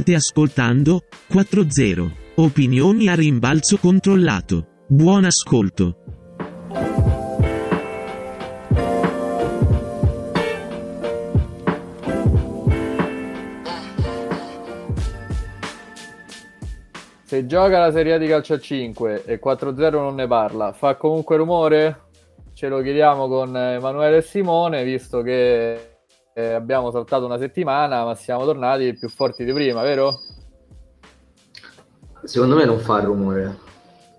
State ascoltando 4-0. Opinioni a rimbalzo controllato. Buon ascolto. Se gioca la Serie di calcio a 5 e 4-0 non ne parla, fa comunque rumore? Ce lo chiediamo con Emanuele e Simone, visto che eh, abbiamo saltato una settimana, ma siamo tornati più forti di prima, vero? Secondo me non fa rumore.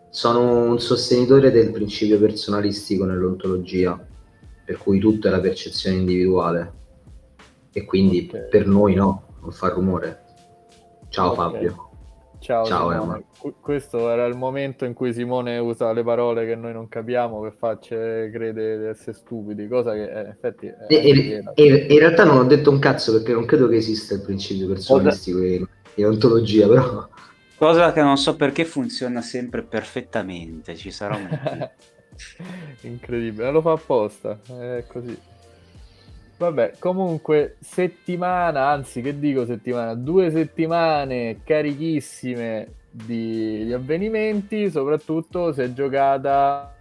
Sono un sostenitore del principio personalistico nell'ontologia, per cui tutto è la percezione individuale. E quindi Ok. per noi no, non fa rumore. Ciao Ok. Fabio. Ciao, Ciao, Simone. Emma. Qu- Questo era il momento in cui Simone usa le parole che noi non capiamo per farci credere di essere stupidi, cosa che eh, in effetti è E, anche e- e- in realtà non ho detto un cazzo perché non credo che esista il principio personalistico in, in ontologia, però Cosa che non so perché funziona sempre perfettamente, ci sarà un. Incredibile, lo fa apposta, è così. Vabbè, comunque, settimana, anzi che dico settimana, due settimane carichissime di, di avvenimenti, soprattutto si è giocata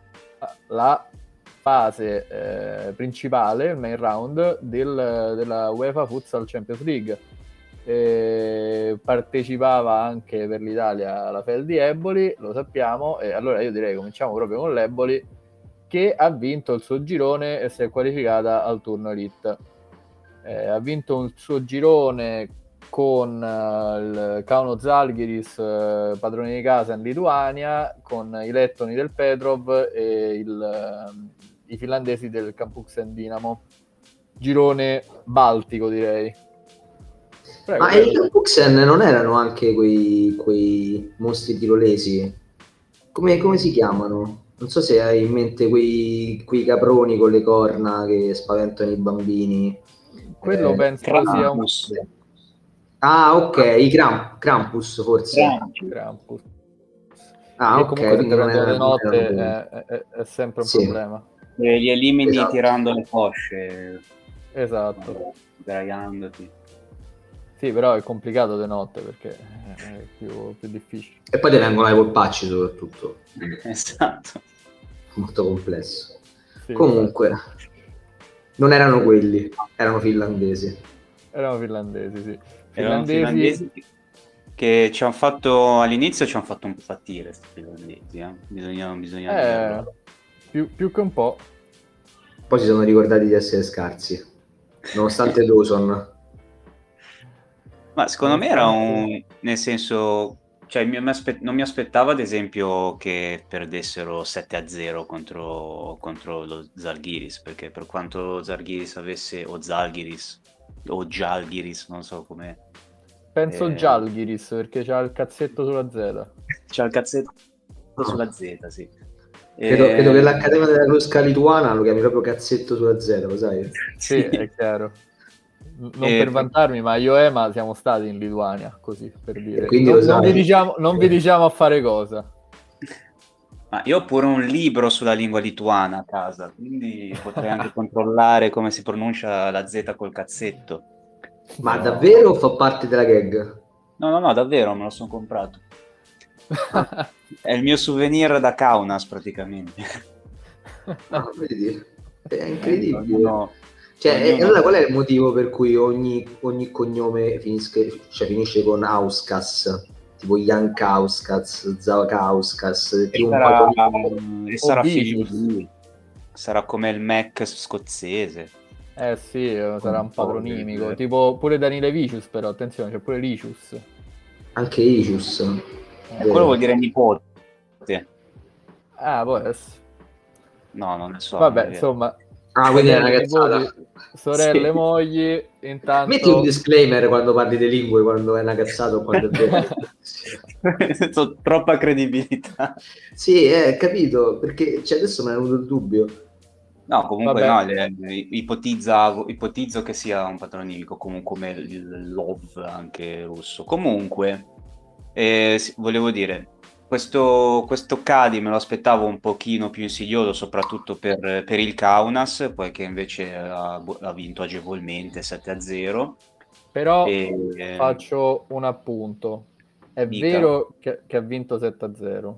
la fase eh, principale, il main round del- della UEFA Futsal Champions League. Eh, partecipava anche per l'Italia la FEL di Eboli, lo sappiamo, e allora io direi cominciamo proprio con l'Eboli che ha vinto il suo girone e si è qualificata al turno Elite. Eh, ha vinto il suo girone con eh, il Kauno Zalgiris, eh, padrone di casa in Lituania, con i lettoni del Petrov e il, ehm, i finlandesi del Campuksen Dinamo. Girone baltico, direi. Prego, Ma i Campuksen non erano anche quei, quei mostri tirolesi? Come, come si chiamano? Non so se hai in mente quei, quei caproni con le corna che spaventano i bambini. Quello Eh, penso sia un Krampus. Ah, ok, i Kramp- Krampus forse. Krampus. Krampus. Ah, che ok. comunque era- le notte è, è- è sempre un Sì. problema. E Li elimini Esatto. tirando le cosce, Esatto. sdraiandoti. Sì, però è complicato di notte perché è più, più difficile. E poi ti vengono ai polpacci soprattutto. esatto. Molto complesso. Sì, Comunque, non erano quelli, erano finlandesi. esatto. erano finlandesi, sì. Erano Finlandesi, che ci hanno fatto all'inizio ci hanno fatto un po' fattire questi finlandesi, eh. bisogna, bisogna eh, più, più che un po'. Poi si sono ricordati di essere scarsi, nonostante Dawson. Ma secondo me era un... nel senso... Cioè, mi- mi aspe- non mi aspettavo ad esempio che perdessero 7-0 contro, contro lo Zalgiris, perché per quanto Zalgiris avesse, o Zalgiris, o Jalgiris, non so come... Penso Eh. Jalgiris perché c'ha il cazzetto sulla Z. C'ha il cazzetto sulla Z, sì. Credo, Eh, credo che l'Accademia della Crusca lituana lo chiami proprio cazzetto sulla Z, lo sai? Sì, è chiaro. Non Eh, per vantarmi, ma io e Ema siamo stati in Lituania, così per dire. E quindi non, non vi diciamo, non vi diciamo a fare cosa. Ma io ho pure un libro sulla lingua lituana a casa, quindi potrei anche controllare come si pronuncia la Z col cazzetto. Ma No. davvero fa parte della gag? No, no, no, davvero, me lo sono comprato. È il mio souvenir da Kaunas praticamente. No, vedi? È incredibile. Ognuno- Cioè, ognuno- allora qual è il motivo per cui ogni, ogni cognome finisce, cioè, finisce con Auskas? Tipo Jankauskas, Zaukauskas, E sarà, e sarà figlio di. Sarà come il Mac scozzese. Eh sì, eh, sarà un Un po' patronimico. del- Tipo pure Daniele Vicius, però attenzione, c'è pure Licius. Anche Icius. Eh, quello vuol dire nipote. Ah, può essere. No, non ne so. Vabbè, è vero. Ah, quindi è una Sorelle, cazzata. sorelle, Sì. mogli, intanto... Metti un disclaimer quando parli di lingue, quando è una cazzata o quando è vero. So- Troppa credibilità. sì, eh, capito, perché cioè, adesso mi è venuto il dubbio. No, comunque no, le- ipotizza- ipotizzo che sia un patronimico, comunque come il love anche russo. Comunque, eh, volevo dire, questo, questo Cadi me lo aspettavo un pochino più insidioso, soprattutto per, per il Kaunas, poiché invece ha, ha vinto agevolmente 7-0. Però E- faccio un appunto. È Dica. vero che, che ha vinto 7-0.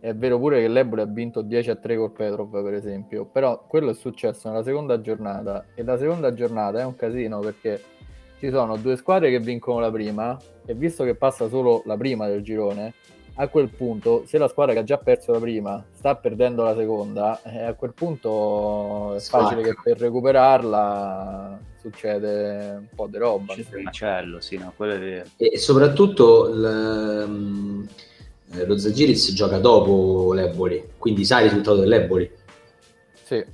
È vero pure che l'Eboli ha vinto 10-3 col Petrov, per esempio. Però quello è successo nella seconda giornata. E la seconda giornata è un casino perché ci sono due squadre che vincono la prima. E visto che passa solo la prima del girone, a quel punto, se la squadra che ha già perso la prima sta perdendo la seconda, eh, a quel punto è facile che per recuperarla succede un po' di roba. C'è il macello, sì, no, quello è vero. E soprattutto il, mm, eh, lo Zagiris gioca dopo l'Eboli, quindi sai il risultato dell'Eboli. Sì.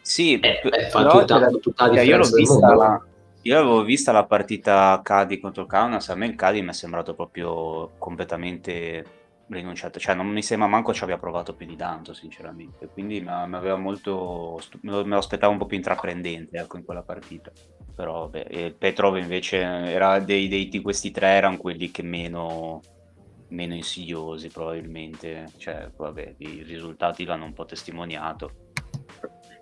Sì, Eh, p- eh, fa tutta, la cioè, io mondo. la- io avevo vista la partita Cadi contro Kaunas, a me il Cadi mi è sembrato proprio completamente rinunciato, cioè non mi sembra manco ci abbia provato più di tanto sinceramente, quindi mi aveva molto, me lo, me lo aspettavo un po' più intraprendente ecco, in quella partita, però il Petrov invece era dei, dei- di questi tre erano quelli che meno, meno insidiosi probabilmente, cioè vabbè i risultati l'hanno un po' testimoniato.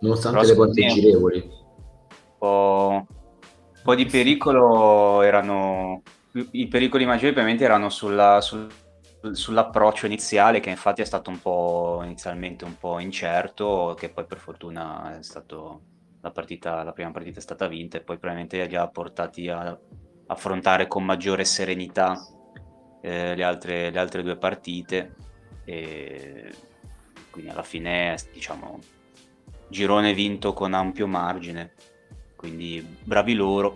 Nonostante Però le me- girevoli. un po', un po' di pericolo erano i pericoli maggiori ovviamente erano sulla- sul- sull'approccio iniziale che infatti è stato un po' inizialmente un po' incerto che poi per fortuna è stato la partita la prima partita è stata vinta e poi probabilmente li ha portati a affrontare con maggiore serenità eh, le altre, le altre due partite. E quindi alla fine diciamo girone vinto con ampio margine. Quindi bravi loro.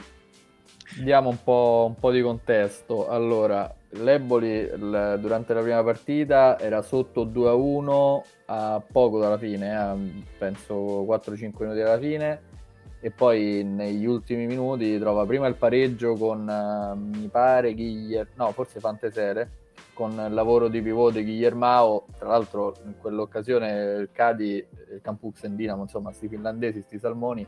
Diamo un po', un po' di contesto. Allora, l'Eboli il- durante la prima partita era sotto 2-1 a poco dalla fine, a, penso 4-5 minuti alla fine, e poi negli ultimi minuti trova prima il pareggio con, eh, mi pare, Guiller... no, forse Fantesele, con il lavoro di pivot di Guillermao. Tra l'altro in quell'occasione il Cadi, il Campux Dinamo, insomma, sti finlandesi, sti salmoni,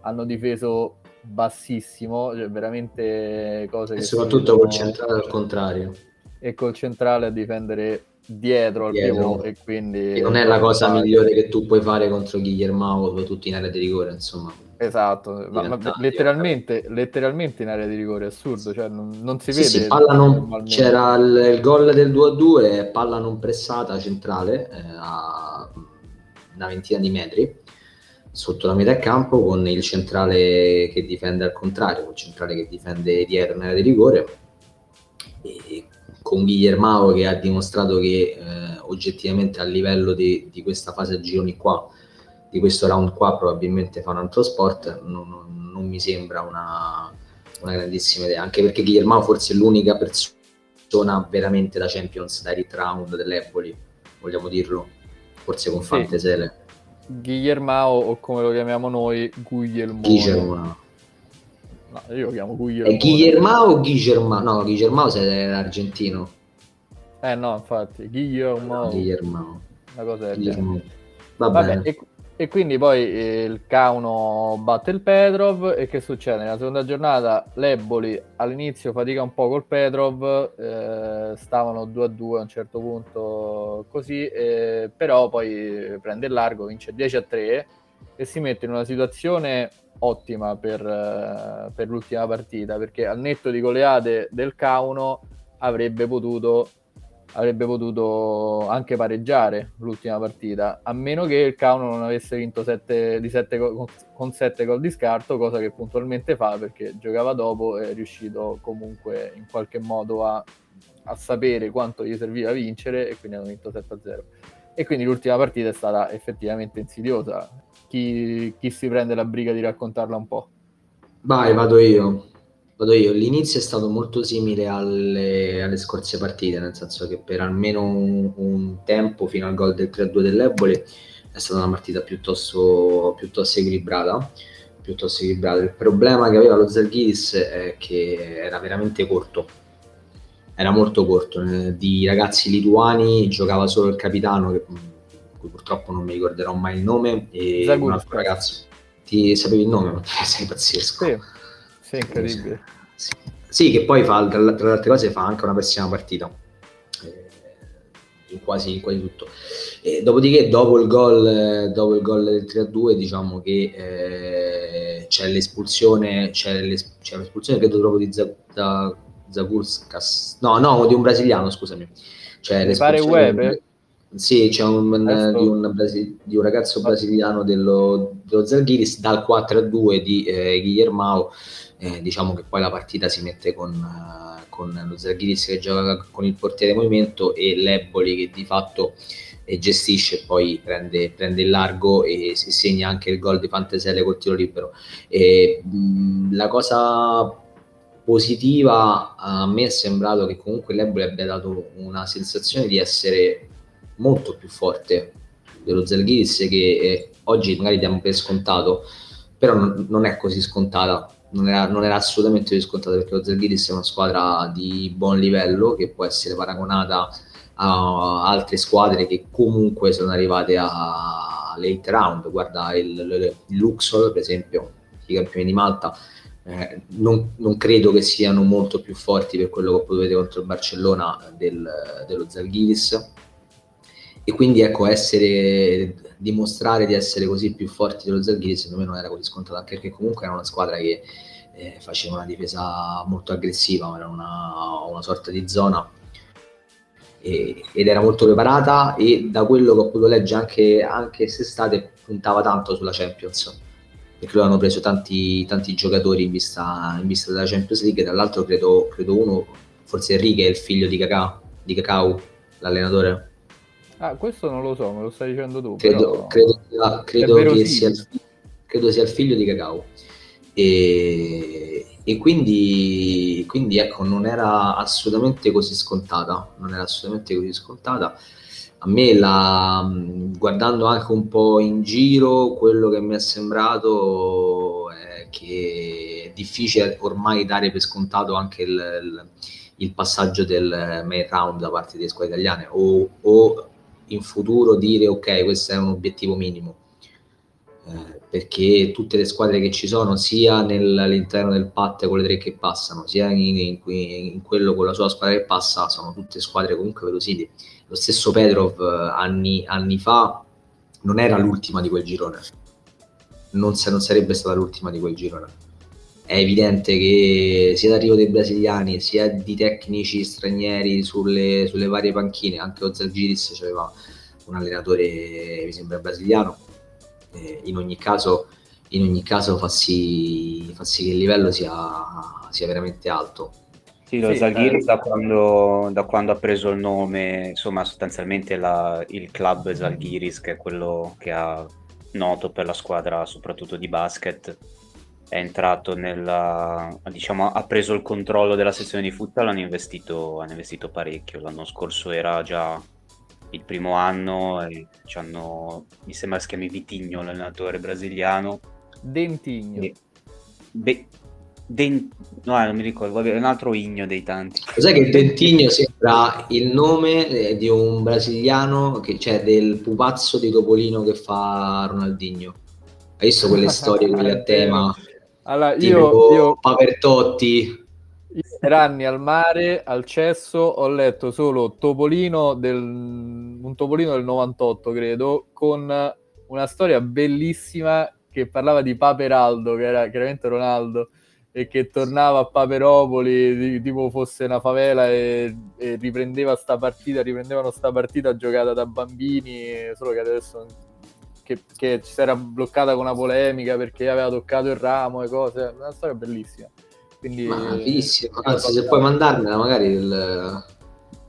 hanno difeso bassissimo, cioè veramente cose E che soprattutto col vedono- centrale al contrario. e col centrale a difendere dietro al Dietro. pivot e quindi Che non è la cosa migliore che tu puoi fare contro Guillermo tutti in area di rigore, insomma. esatto ma, ma letteralmente, letteralmente in area di rigore è assurdo cioè non, non si Sì, vede sì, palla non- c'era il, il gol del 2-2, palla non pressata centrale eh, a una ventina di metri sotto la metà campo con il centrale che difende al contrario, il centrale che difende dietro in area di rigore. E con Guillermo che ha dimostrato che eh, oggettivamente a livello di, di questa fase a gironi qua di questo round qua probabilmente fa un altro sport non, non- non mi sembra una, una grandissima idea. Anche perché Guillermo forse è l'unica persona veramente da Champions da elite round dell'Epoli vogliamo dirlo forse con Sì. Guillermao o come lo chiamiamo noi Guglielmo Guillermo. No, io lo chiamo Guglielmo è Guillermo o Guillermo? No Guillermo è argentino. Eh no infatti Guillermo. Guillermo. Una cosa del Guillermo. va Vabbè, bene. e, e quindi poi eh, il Cauno batte il Petrov e che succede? Nella seconda giornata l'Eboli all'inizio fatica un po' col Petrov, eh, stavano 2 a 2 a un certo punto così, eh, però poi prende il largo, vince 10 a 3 e si mette in una situazione ottima per, eh, per l'ultima partita perché al netto di goleade del Cauno avrebbe potuto avrebbe potuto anche pareggiare l'ultima partita, a meno che il Cauno non avesse vinto sette, sette con 7 gol di scarto, cosa che puntualmente fa perché giocava dopo e è riuscito comunque in qualche modo a, a sapere quanto gli serviva vincere e quindi hanno vinto 7-0. E quindi l'ultima partita è stata effettivamente insidiosa. Chi, chi si prende la briga di raccontarla un po'? Vai, vado io. Vado io. L'inizio è stato molto simile alle, alle scorse partite, nel senso che per almeno un, un tempo, fino al gol del 3-2 dell'Eboli, è stata una partita piuttosto, piuttosto equilibrata. Piuttosto equilibrata. Il problema che aveva lo Zalgiris è che era veramente corto. Era molto corto. Di ragazzi lituani giocava solo il capitano, che cui purtroppo non mi ricorderò mai il nome, e un Zagurka. altro ragazzo. Ti sapevi il nome? Sei pazzesco. Sì, sì incredibile. Sì. Sì, che poi fa, tra, le altre cose fa anche una pessima partita. Eh, in quasi, in quasi tutto. E dopodiché, dopo il gol, dopo il gol del 3-2, diciamo che eh, c'è l'espulsione, c'è, l'es- c'è l'espulsione credo proprio di Z- Zagurskas, no, no, di un brasiliano, scusami. C'è Mi pare Web? Sì, c'è un, Adesso... di, un brasi- di, un ragazzo brasiliano dello, dello Zalgiris dal 4 a 2 di eh, Guillermo. Eh, diciamo che poi la partita si mette con, uh, con lo Zalgiris che gioca con il portiere movimento e l'Eboli che di fatto eh, gestisce e poi prende, prende, il largo e si segna anche il gol di Panteselle col tiro libero. E, mh, la cosa positiva a me è sembrato che comunque l'Eboli abbia dato una sensazione di essere molto più forte dello Zalgiris che eh, oggi magari diamo per scontato, però non, non è così scontata, non era, non era, assolutamente così scontata perché lo Zalgiris è una squadra di buon livello che può essere paragonata a altre squadre che comunque sono arrivate all'eight round, guarda il, il, il Luxor per esempio, i campioni di Malta, eh, non, non, credo che siano molto più forti per quello che ho potuto vedere contro il Barcellona del, dello Zalgiris e quindi ecco essere dimostrare di essere così più forti dello Zalgiris secondo me non era così scontato anche perché comunque era una squadra che eh, faceva una difesa molto aggressiva era una, una sorta di zona e, ed era molto preparata e da quello che ho potuto leggere anche, anche quest'estate puntava tanto sulla Champions perché loro hanno preso tanti, tanti giocatori in vista, in vista, della Champions League. Tra l'altro credo, credo uno forse Enrique è il figlio di Cacao di Cacao l'allenatore Ah, questo non lo so, me lo stai dicendo tu. Credo, credo, credo che sia il, credo sia il figlio di Cacao. E, e quindi, quindi, ecco, non era assolutamente così scontata. Non era assolutamente così scontata. A me, la, guardando anche un po' in giro, quello che mi è sembrato è che è difficile ormai dare per scontato anche il, il, il passaggio del main round da parte delle squadre italiane o, o in futuro dire ok, questo è un obiettivo minimo. Eh, perché tutte le squadre che ci sono, sia nel, all'interno del PAT con le tre che passano, sia in, in, in, quello con la sua squadra che passa, sono tutte squadre comunque verosimili. Lo stesso Petrov eh, anni, anni fa non era l'ultima di quel girone, non, se, non sarebbe stata l'ultima di quel girone è evidente che sia d'arrivo dei brasiliani sia di tecnici stranieri sulle, sulle varie panchine, anche Ozalgiris aveva un allenatore, mi sembra brasiliano, eh, in ogni caso, in ogni caso fa, sì, fa sì che il livello sia, sia veramente alto. Sì, lo sì, Zalgiris eh, da, quando, da quando ha preso il nome, insomma sostanzialmente la, il club Zalgiris che è quello che ha noto per la squadra soprattutto di basket è entrato nella diciamo ha preso il controllo della sezione di futsal hanno investito, hanno investito parecchio l'anno scorso era già il primo anno e hanno, mi sembra si chiami Vitigno l'allenatore brasiliano Dentigno e, beh, Den... no, non mi ricordo, vabbè, è un altro igno dei tanti. Sai che Dentigno sembra il nome eh, di un brasiliano che c'è cioè, del pupazzo di Topolino che fa Ronaldinho. Hai visto quelle storie, quelle a tema? Allora, io, io Papertotti. Io per anni al mare, al cesso, ho letto solo Topolino del, un Topolino del 98, credo, con una storia bellissima che parlava di Paperaldo, che era chiaramente Ronaldo, e che tornava a Paperopoli, tipo fosse una favela e, e riprendeva sta partita, riprendevano sta partita giocata da bambini, solo che adesso che, che si era bloccata con una polemica perché aveva toccato il ramo e cose, una storia bellissima. Quindi, Ma bellissimo, anzi se puoi mandarmela magari il...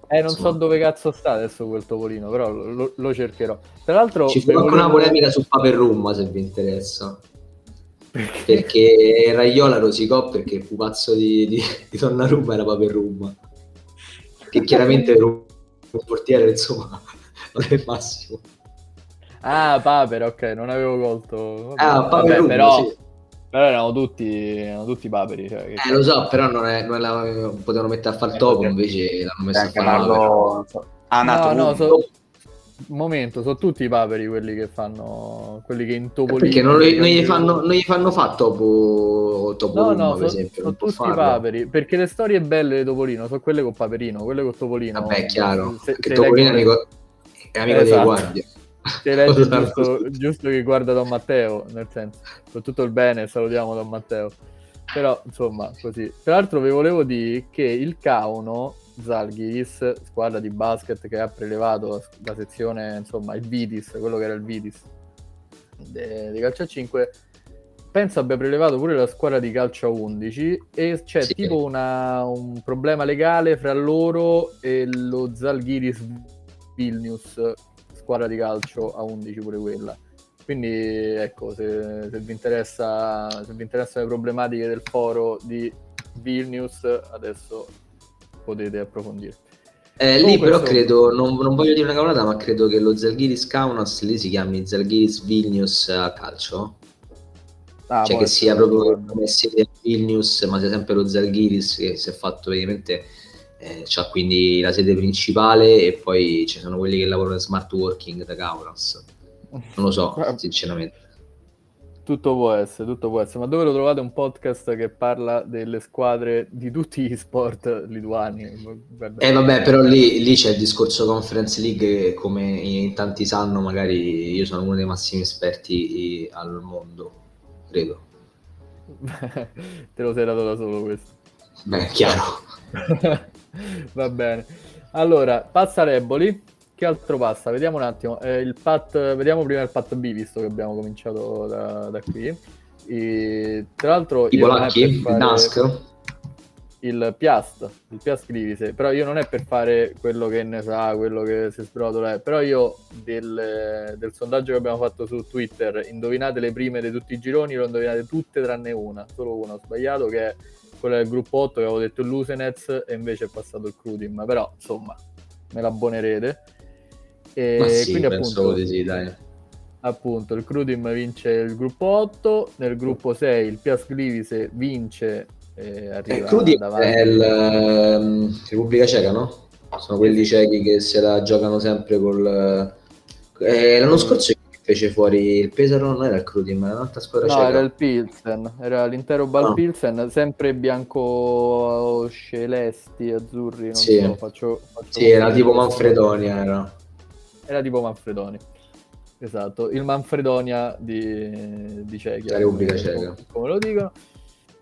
Eh, non Insomma. so dove cazzo sta adesso quel topolino, però lo, lo cercherò. Tra l'altro... Ci fu anche volevo... una polemica su Paperrum, se vi interessa. Perché? perché Raiola rosicò perché il pupazzo di, di, di Donnarumma era Paperrum. Che chiaramente era un portiere, insomma, non è il massimo. Ah, Paper, ok, non avevo colto. Ah, Paper Vabbè, però, sì. però erano tutti, erano tutti paperi. Cioè, eh, lo so, però non, è, non la, potevano mettere a fare il topo, eh, invece l'hanno messo a fare lo... Ah, no, no, so, momento, sono tutti i paperi quelli che fanno quelli che intopolino. Perché non, non, gli fanno, non gli fanno fare topo, topo no, no, per so, esempio. Sono tutti farlo. paperi, perché le storie belle di Topolino sono quelle con Paperino, quelle con Topolino. Vabbè, è chiaro, se, che Topolino è amico, è amico esatto. dei guardie. Se legge giusto, giusto che guarda Don Matteo, nel senso, con tutto il bene salutiamo Don Matteo. Però, insomma, così. Tra l'altro vi volevo dire che il Cauno Zalgiris, squadra di basket che ha prelevato la sezione, insomma, il Vidis, quello che era il Vidis di calcio a 5, penso abbia prelevato pure la squadra di calcio a 11 e c'è sì. tipo una, un problema legale fra loro e lo Zalgiris Vilnius, squadra di calcio a 11 pure quella. Quindi ecco, se, se, vi interessa, se vi interessano le problematiche del foro di Vilnius, adesso potete approfondire. Eh, lì però so... credo, non, non, voglio dire una cavolata, ma credo che lo Zalgiris Kaunas lì si chiami Zalgiris Vilnius a calcio. Ah, cioè che sia proprio come siete Vilnius, ma sia sempre lo Zalgiris che si è fatto praticamente eh, c'ha quindi la sede principale e poi ci sono quelli che lavorano in smart working da Kaunas. Non lo so, sinceramente. Tutto può essere, tutto può essere. Ma dove lo trovate un podcast che parla delle squadre di tutti gli sport lituani? Guarda. Eh vabbè, però lì, lì, c'è il discorso Conference League come in tanti sanno, magari io sono uno dei massimi esperti al mondo, credo. Te lo sei dato da solo questo. Beh, chiaro. Va bene. Allora, passa Reboli che altro passa? Vediamo un attimo. Eh, il pat, vediamo prima il pat B, visto che abbiamo cominciato da, da qui. E, tra l'altro, i polacchi, il Dansk, il Piast, il Piast Grivise, però io non è per fare quello che ne sa, quello che si è lei, però io del, del, sondaggio che abbiamo fatto su Twitter, indovinate le prime di tutti i gironi, lo indovinate tutte tranne una, solo una ho sbagliato, che è quella del gruppo 8 che avevo detto il Lusenez e invece è passato il Crudim, però insomma me l'abbonerete. E Ma sì, quindi appunto, di sì, dai. appunto il Crudim vince il gruppo 8, nel gruppo 6 il Pias Glivise vince e arriva eh, Crudim è il um, Repubblica Ceca, no? Sono quelli cechi che se la giocano sempre col... Eh, l'anno scorso fece fuori il Pesaro, non era il Crudim, era un'altra squadra no, ceca. era il Pilsen, era l'intero Bal no. Ah. Pilsen, sempre bianco celesti, azzurri, non sì. so, faccio, faccio Sì, era tipo Manfredonia, era era tipo Manfredoni. Esatto, il Manfredonia di, di Cechia. La Repubblica Ceca. Come lo dicono.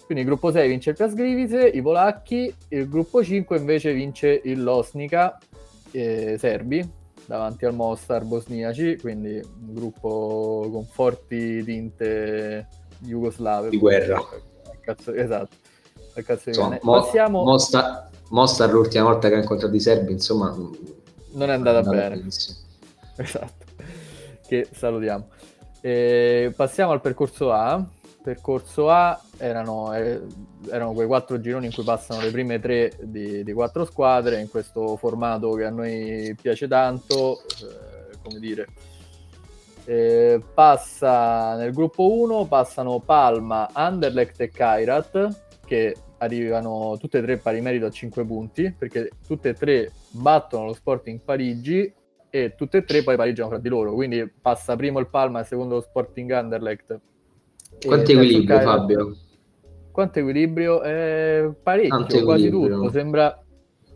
Quindi il gruppo 6 vince il Kasgrivise, i polacchi, il gruppo 5 invece vince il Losnica, eh, serbi, davanti al Mostar bosniaci, quindi un gruppo con forti tinte jugoslave. Di guerra. Cazzo, esatto. Cazzo insomma, mo, Passiamo... Mostar, Mostar l'ultima volta che ha incontrato i serbi, insomma... Non è andata, bene. Benissimo. Esatto, che salutiamo. E passiamo al percorso A. Percorso A erano, eh, erano, quei quattro gironi in cui passano le prime tre di, di quattro squadre in questo formato che a noi piace tanto, eh, come dire. Eh, passa nel gruppo 1 passano Palma, Anderlecht e Kairat che arrivano tutte e tre pari merito a 5 punti perché tutte e tre battono lo Sporting Parigi e tutte e tre poi pareggiano fra di loro. Quindi passa primo il Palma e secondo lo Sporting Anderlecht. Quanto equilibrio, Fabio? Quanto equilibrio? Eh, parecchio, Tanto quasi equilibrio. tutto. Sembra,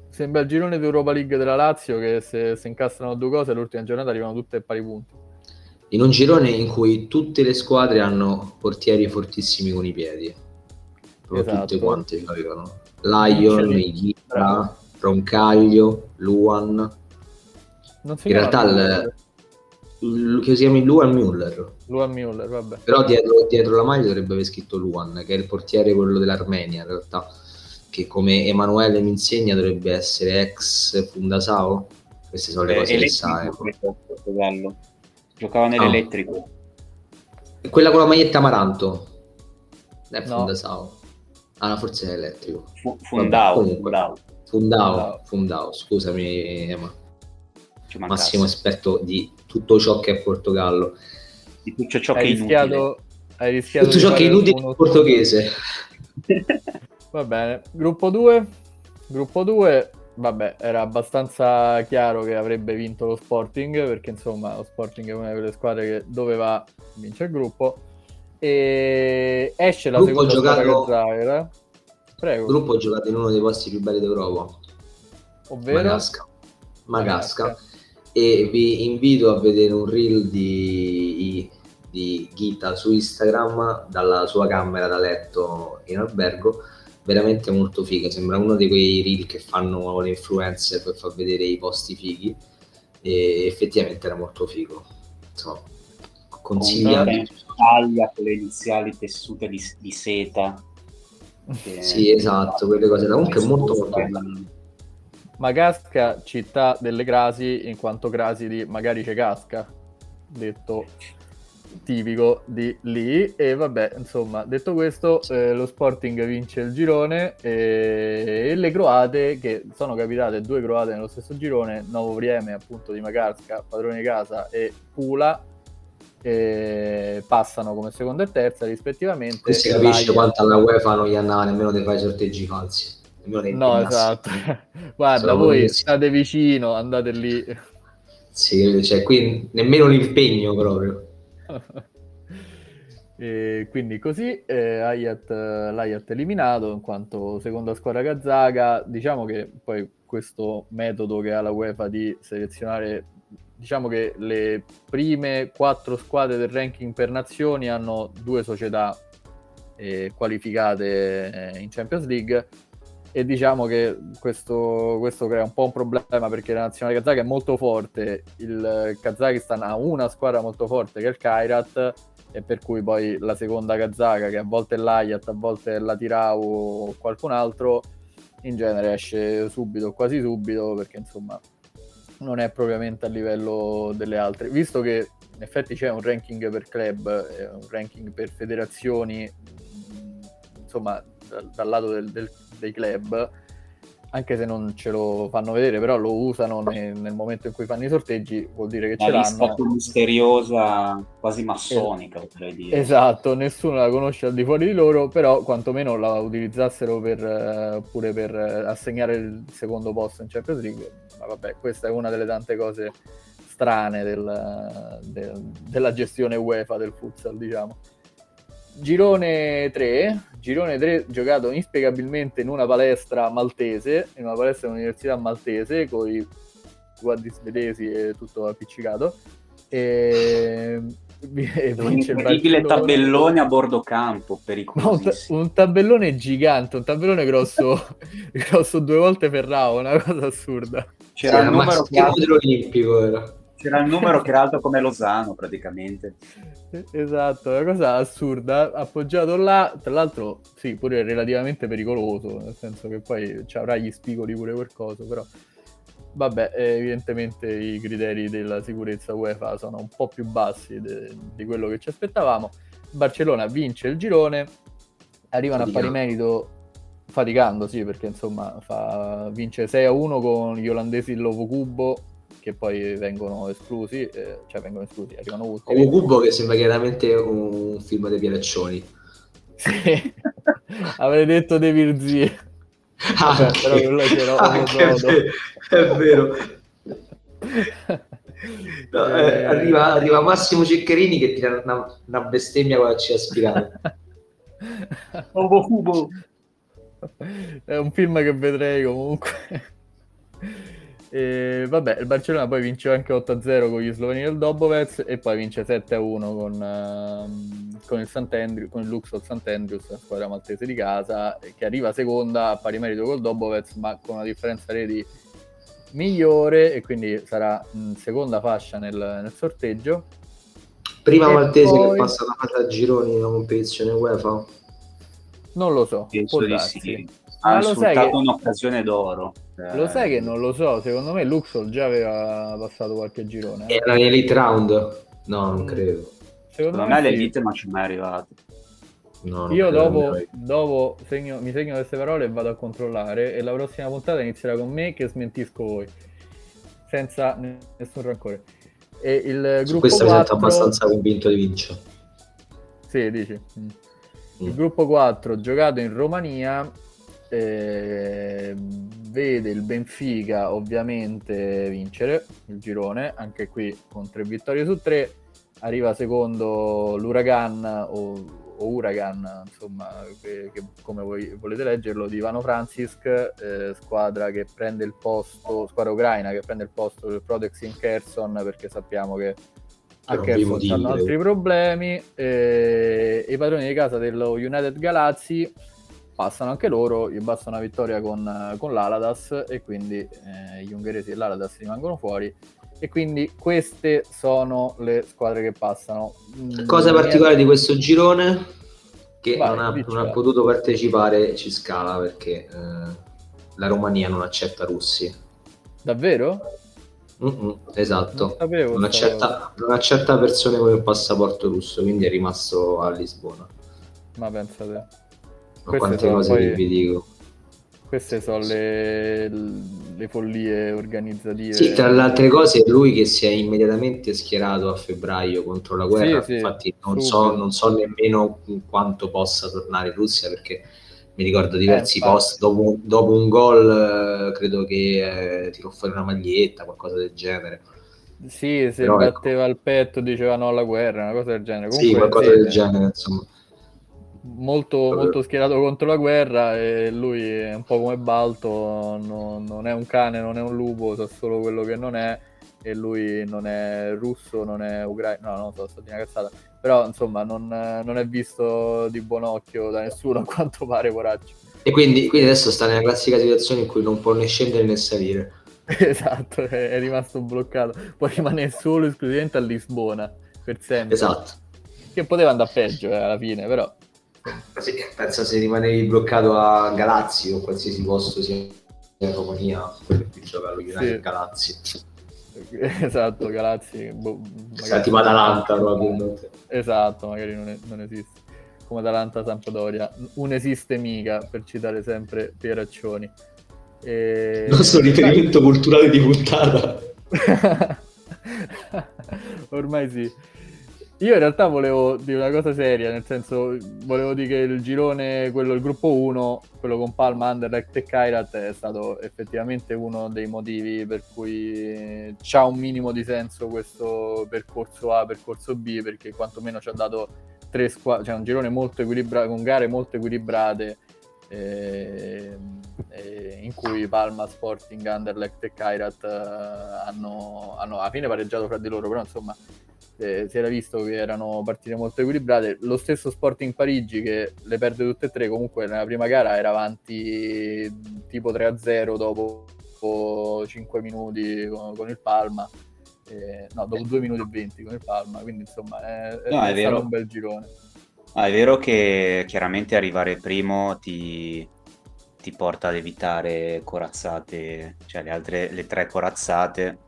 sembra il girone d'Europa League della Lazio che se, se incastrano due cose l'ultima giornata arrivano tutte a pari punti. In un girone in cui tutte le squadre hanno portieri fortissimi con i piedi. Esatto. Tutte quante avevano. Lion, Ighira, Roncaglio, Luan in realtà il, il, che si chiama Luan Müller. Luan Müller, vabbè. Però dietro, dietro, la maglia dovrebbe aver scritto Luan, che è il portiere quello dell'Armenia in realtà, che come Emanuele mi insegna dovrebbe essere ex Fundasao. Queste sono le eh, cose che sa. Eh. Portogallo. Giocava nell'elettrico. Oh. Quella con la maglietta Amaranto. È no. Fundasao. Ah, no, forse è elettrico. Fu- Fundao, Fundao. Fundao. Fundao, scusami Ema massimo esperto di tutto ciò che è Portogallo. Di tutto ciò che è rischiato, hai rischiato tutto ciò che è inutile in portoghese. Va bene, gruppo 2. Gruppo 2, vabbè, era abbastanza chiaro che avrebbe vinto lo Sporting, perché insomma lo Sporting è una di quelle squadre che dove va vince il gruppo. E esce la gruppo seconda giocato... squadra Prego. Il gruppo giocato in uno dei posti più belli d'Europa. Ovvero? Magasca. Magasca. Magasca e vi invito a vedere un reel di, di Gita su Instagram dalla sua camera da letto in albergo. Veramente molto figa sembra uno di quei reel che fanno le influencer per far vedere i posti fighi. E effettivamente era molto figo. Insomma consigliato taglia con le iniziali tessute di, di seta. Sì esatto quelle cose. Comunque è molto molto bello. Magasca, città delle Grasi, in quanto Grasi di magari c'è casca, detto tipico di lì. E vabbè, insomma, detto questo, eh, lo Sporting vince il girone e, e, le croate, che sono capitate due croate nello stesso girone, Novo Vrieme appunto di Magasca, padrone di casa, e Pula, eh, passano come seconda e terza rispettivamente. Qui si capisce quanto alla UEFA non gli andava nemmeno di fare sorteggi falsi. No, esatto. Guarda, Sono voi state vicino, andate lì. Sì, cioè qui nemmeno l'impegno proprio. e quindi così eh, Ayat, l'Ayat eliminato in quanto seconda squadra kazaka. Diciamo che poi questo metodo che ha la UEFA di selezionare, diciamo che le prime quattro squadre del ranking per nazioni hanno due società eh, qualificate eh, in Champions League e diciamo che questo, questo, crea un po' un problema perché la nazionale kazaka è molto forte, il Kazakistan ha una squadra molto forte che è il Kairat e per cui poi la seconda kazaka che a volte è l'Ayat, a volte è la Tirau o qualcun altro in genere esce subito, quasi subito perché insomma non è propriamente a livello delle altre, visto che in effetti c'è un ranking per club, un ranking per federazioni, insomma dal, dal lato del, del, dei club, anche se non ce lo fanno vedere, però lo usano nel, nel momento in cui fanno i sorteggi, vuol dire che Una ce l'hanno. Una misteriosa, quasi massonica, es- potrei dire. Esatto, nessuno la conosce al di fuori di loro, però quantomeno la utilizzassero per, uh, pure per uh, assegnare il secondo posto in Champions League. Ma vabbè, questa è una delle tante cose strane del, del, della gestione UEFA del futsal, diciamo. Girone 3, girone 3 giocato inspiegabilmente in una palestra maltese, in una palestra dell'università maltese, con i guardi svedesi e tutto appiccicato. E, e un incredibile tabellone a bordo campo, pericoloso. Un, un, tabellone gigante, un tabellone grosso, grosso due volte Ferrao, una cosa assurda. C'era il numero olimpico, era. C'era il numero che era alto come Lozano praticamente. Esatto, una cosa assurda, appoggiato là, tra l'altro sì, pure relativamente pericoloso, nel senso che poi ci avrà gli spigoli pure qualcosa, però vabbè, evidentemente i criteri della sicurezza UEFA sono un po' più bassi de- di quello che ci aspettavamo. Barcellona vince il girone, arrivano a pari merito faticando, sì, perché insomma fa, vince 6-1 con gli olandesi Lovo Cubo che poi vengono esclusi, eh, cioè vengono esclusi, arrivano ultimi. Un cubo che sembra chiaramente un film dei Pieraccioni. Sì, avrei detto dei Virzi. Ah, però quello c'era anche è vero. No, eh, eh, arriva, arriva, Massimo Ceccherini che tira una, una bestemmia con la C aspirata. Ovo cubo. È un film che vedrei comunque. E vabbè, il Barcellona poi vince anche 8-0 con gli sloveni del Dobovec e poi vince 7-1 con, uh, con il Sant'Andrew, con il Luxor Sant'Andrews, la squadra maltese di casa, che arriva seconda a pari merito col Dobovec, ma con una differenza reti migliore e quindi sarà in seconda fascia nel, nel sorteggio. Prima e maltese poi... che passa la fase a gironi nella competizione UEFA? Non lo so, Penso di sì ha sfruttato che... un'occasione d'oro. Lo eh, sai che non lo so, secondo me Luxor già aveva passato qualche girone. Eh. Era l'Elite Round? No, non credo. Secondo, secondo me, me l'Elite non ci è mai arrivato. No, Io dopo, dopo segno, mi segno queste parole e vado a controllare e la prossima puntata inizierà con me che smentisco voi, senza nessun rancore. E il Su questo 4... mi sento abbastanza convinto di vincere. Sì, dici. Mm. Il mm. gruppo 4 giocato in Romania eh, vede il Benfica ovviamente vincere il girone, anche qui con tre vittorie su tre. Arriva secondo l'Uragan o, o Huracan, insomma, che, che come voi volete leggerlo, di Ivano Francisc, eh, squadra che prende il posto, squadra ucraina che prende il posto del Protex in Kherson perché sappiamo che a Kherson hanno altri problemi e i padroni di casa dello United Galazzi passano anche loro, gli basta una vittoria con, con l'Aladas e quindi eh, gli ungheresi e l'Aladas rimangono fuori e quindi queste sono le squadre che passano. Mm, Cosa particolare di questo girone? Che Vai, non, ha, non, ha, potuto partecipare ci scala perché eh, la Romania non accetta russi. Davvero? Mm-mm, esatto, non, non, accetta, non, accetta, persone con il passaporto russo, quindi è rimasto a Lisbona. Ma pensate. Ma quante cose poi... vi dico. Queste sono le, le, follie organizzative. Sì, tra le altre cose, lui che si è immediatamente schierato a febbraio contro la guerra. Sì, Infatti, non so, non so, nemmeno quanto possa tornare in Russia perché mi ricordo diversi eh, post dopo, dopo, un gol. Credo che eh, tirò fuori una maglietta, qualcosa del genere. Sì, se Però, batteva ecco. il petto, diceva no alla guerra, una cosa del genere. Comunque, sì, qualcosa del genere, insomma molto, molto schierato contro la guerra e lui è un po' come Balto, no, non è un cane, non è un lupo, sa solo quello che non è e lui non è russo, non è ucraino, no, non so, sto di una cazzata, però insomma non, non, è visto di buon occhio da nessuno a quanto pare, coraggio. E quindi, quindi adesso sta nella classica situazione in cui non può né scendere né salire. esatto, è, rimasto bloccato, può rimanere solo esclusivamente a Lisbona, per sempre. Esatto. Che poteva andare peggio eh, alla fine, però sì, penso se rimanevi bloccato a Galazzi o qualsiasi posto sia in Romania, quello che gioca allo United sì. Galazzi. Esatto, Galazzi. Boh, Senti, ma Atalanta probabilmente. Esatto, magari non, è, non esiste. Come Atalanta Sampdoria. Non esiste mica, per citare sempre Pieraccioni. E... Il nostro riferimento culturale di puntata. Ormai sì. Io in realtà volevo dire una cosa seria, nel senso volevo dire che il girone, quello il gruppo 1, quello con Palma, Anderlecht e Kairat è stato effettivamente uno dei motivi per cui c'ha un minimo di senso questo percorso A, percorso B, perché quantomeno ci ha dato tre squadre, cioè un girone molto equilibrato, con gare molto equilibrate, eh, eh, in cui Palma, Sporting, Anderlecht e Kairat eh, hanno, hanno alla fine pareggiato fra di loro, però insomma eh, si era visto che erano partite molto equilibrate. Lo stesso Sporting Parigi che le perde tutte e tre, comunque nella prima gara era avanti tipo 3-0 dopo 5 minuti con, con il Palma. Eh, no, dopo 2 minuti e 20 con il Palma, quindi insomma è, no, è, è stato un bel girone. Ah, è vero che chiaramente arrivare primo ti, ti porta ad evitare corazzate, cioè le altre le tre corazzate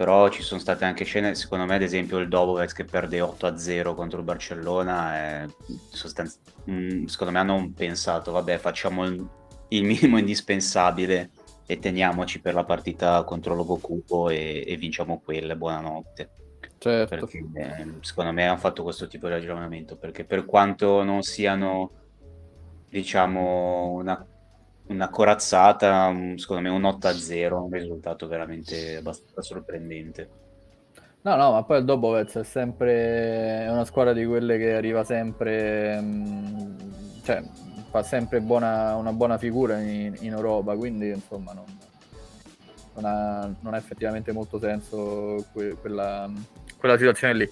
però ci sono state anche scene, secondo me ad esempio il Dovovec che perde 8-0 contro il Barcellona, è sostanz- mm, secondo me hanno pensato, vabbè facciamo il, il minimo indispensabile e teniamoci per la partita contro Lobo Cupo e, e vinciamo quella, buonanotte. Certo. Perché, eh, secondo me hanno fatto questo tipo di ragionamento, perché per quanto non siano diciamo una una corazzata, secondo me un 8-0, un risultato veramente abbastanza sorprendente. No, no, ma poi il Dobovec è sempre una squadra di quelle che arriva sempre, cioè fa sempre buona, una buona figura in, in, Europa, quindi insomma non, non, ha, non ha, effettivamente molto senso que, quella, quella situazione lì.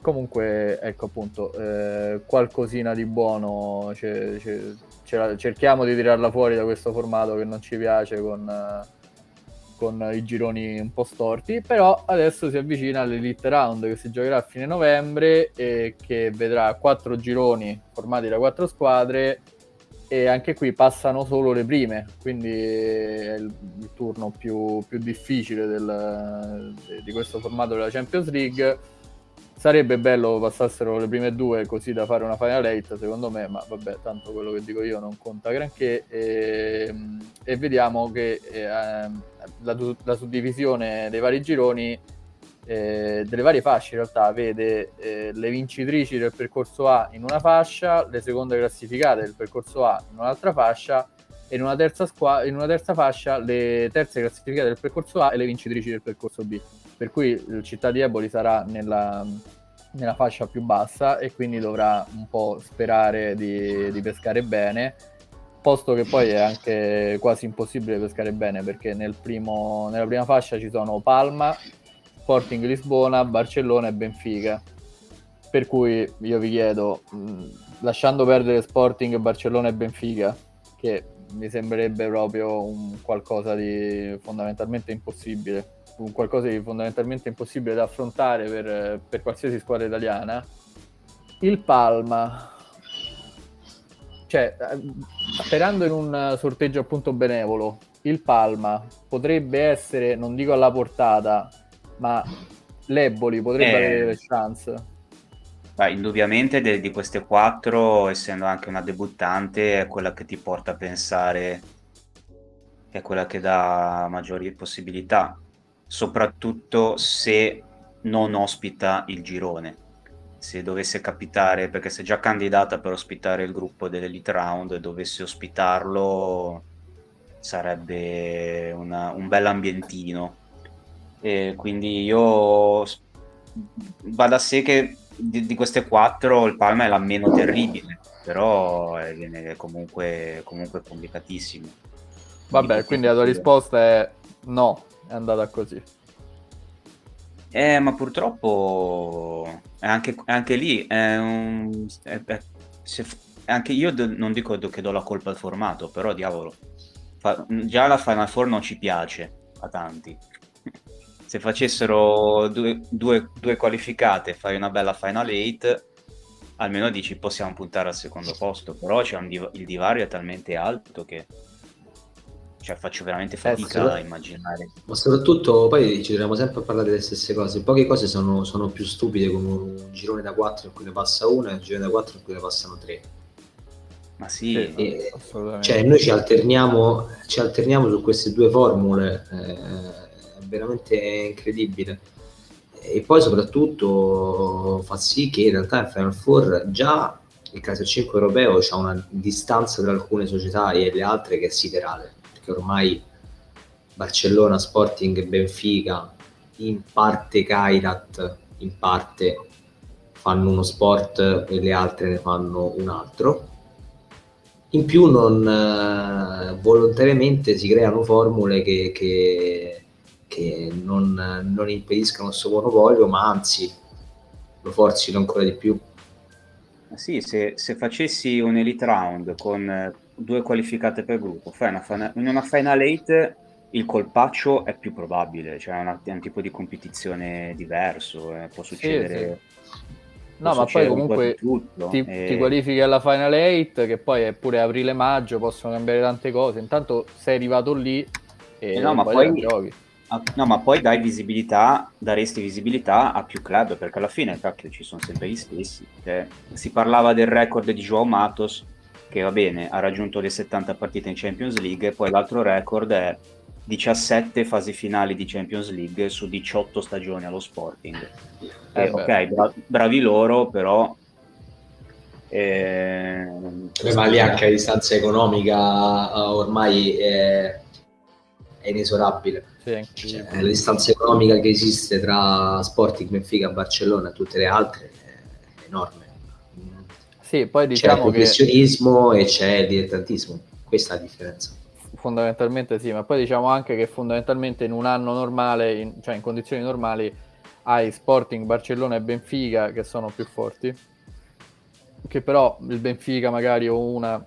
Comunque, ecco appunto, eh, qualcosina di buono c'è, c'è, cerchiamo di tirarla fuori da questo formato che non ci piace con, con i gironi un po' storti, però adesso si avvicina all'Elite Round che si giocherà a fine novembre e che vedrà quattro gironi formati da quattro squadre e anche qui passano solo le prime, quindi è il, il turno più, più difficile del, di questo formato della Champions League Sarebbe bello passassero le prime due così da fare una final eight, secondo me, ma vabbè, tanto quello che dico io non conta granché. E, ehm, e vediamo che eh, la, la, suddivisione dei vari gironi, eh, delle varie fasce in realtà, vede eh, le vincitrici del percorso A in una fascia, le seconde classificate del percorso A in un'altra fascia e in una terza, squa- in una terza fascia le terze classificate del percorso A e le vincitrici del percorso B per cui Città di Eboli sarà nella, nella fascia più bassa e quindi dovrà un po' sperare di, di, pescare bene, posto che poi è anche quasi impossibile pescare bene perché nel primo, nella prima fascia ci sono Palma, Sporting Lisbona, Barcellona e Benfica. Per cui io vi chiedo, lasciando perdere Sporting, Barcellona e Benfica, che mi sembrerebbe proprio un qualcosa di fondamentalmente impossibile un qualcosa di fondamentalmente impossibile da affrontare per, per qualsiasi squadra italiana. Il Palma, cioè, sperando in un sorteggio appunto benevolo, il Palma potrebbe essere, non dico alla portata, ma l'Eboli potrebbe eh, avere le chance. Beh, indubbiamente de- di queste quattro, essendo anche una debuttante, è quella che ti porta a pensare che è quella che dà maggiori possibilità soprattutto se non ospita il girone. Se dovesse capitare, perché è già candidata per ospitare il gruppo dell'Elite Round e dovesse ospitarlo sarebbe una, un bel ambientino. E quindi io va da sé che di, di, queste quattro il Palma è la meno terribile, però è comunque, comunque complicatissimo. Vabbè, quindi la tua risposta è no è andata così. Eh, ma purtroppo anche, anche lì è un, è, è, se, anche io do, non dico che do la colpa al formato, però diavolo, fa, già la Final Four non ci piace a tanti. Se facessero due, due, due qualificate fai una bella Final 8, almeno dici possiamo puntare al secondo posto, però div- il divario è talmente alto che cioè faccio veramente fatica eh, a immaginare. Ma soprattutto poi ci troviamo sempre a parlare delle stesse cose. Poche cose sono, sono più stupide come un girone da 4 in cui ne passa una e un girone da 4 in cui ne passano 3. Ma sì, e, cioè noi ci alterniamo, ci alterniamo su queste due formule, eh, è veramente incredibile. E poi soprattutto fa sì che in realtà il Final Four già il caso 5 europeo ha una distanza tra alcune società e le altre che è siderale perché ormai Barcellona, Sporting Benfica, in parte Kairat, in parte fanno uno sport e le altre ne fanno un altro. In più non eh, volontariamente si creano formule che, che, che non, non, impediscono il suo monopolio, ma anzi lo forzino ancora di più. Sì, se, se facessi un elite round con due qualificate per gruppo, fai una final, in una final 8 il colpaccio è più probabile, cioè è, una, è un tipo di competizione diverso, eh, può succedere... Sì, sì. No, ma poi comunque ti, e... ti, qualifichi alla Final 8, che poi è pure aprile-maggio, possono cambiare tante cose. Intanto sei arrivato lì e eh no, ma poi, giochi. no, ma poi dai visibilità, daresti visibilità a più club, perché alla fine, cacchio, ci sono sempre gli stessi. Cioè, si parlava del record di Joao Matos, che va bene, ha raggiunto le 70 partite in Champions League, poi l'altro record è 17 fasi finali di Champions League su 18 stagioni allo Sporting. Eh, ok, bra- bravi loro, però... Eh, ma lì anche la distanza economica uh, ormai è, è inesorabile. Sì, cioè, la distanza economica che esiste tra Sporting, Benfica, Barcellona e tutte le altre è enorme. Sì, poi diciamo c'è il professionismo che... e c'è il dilettantismo, questa è la differenza. Fondamentalmente sì, ma poi diciamo anche che fondamentalmente in un anno normale, in, cioè in condizioni normali, hai Sporting, Barcellona e Benfica che sono più forti, che però il Benfica magari o una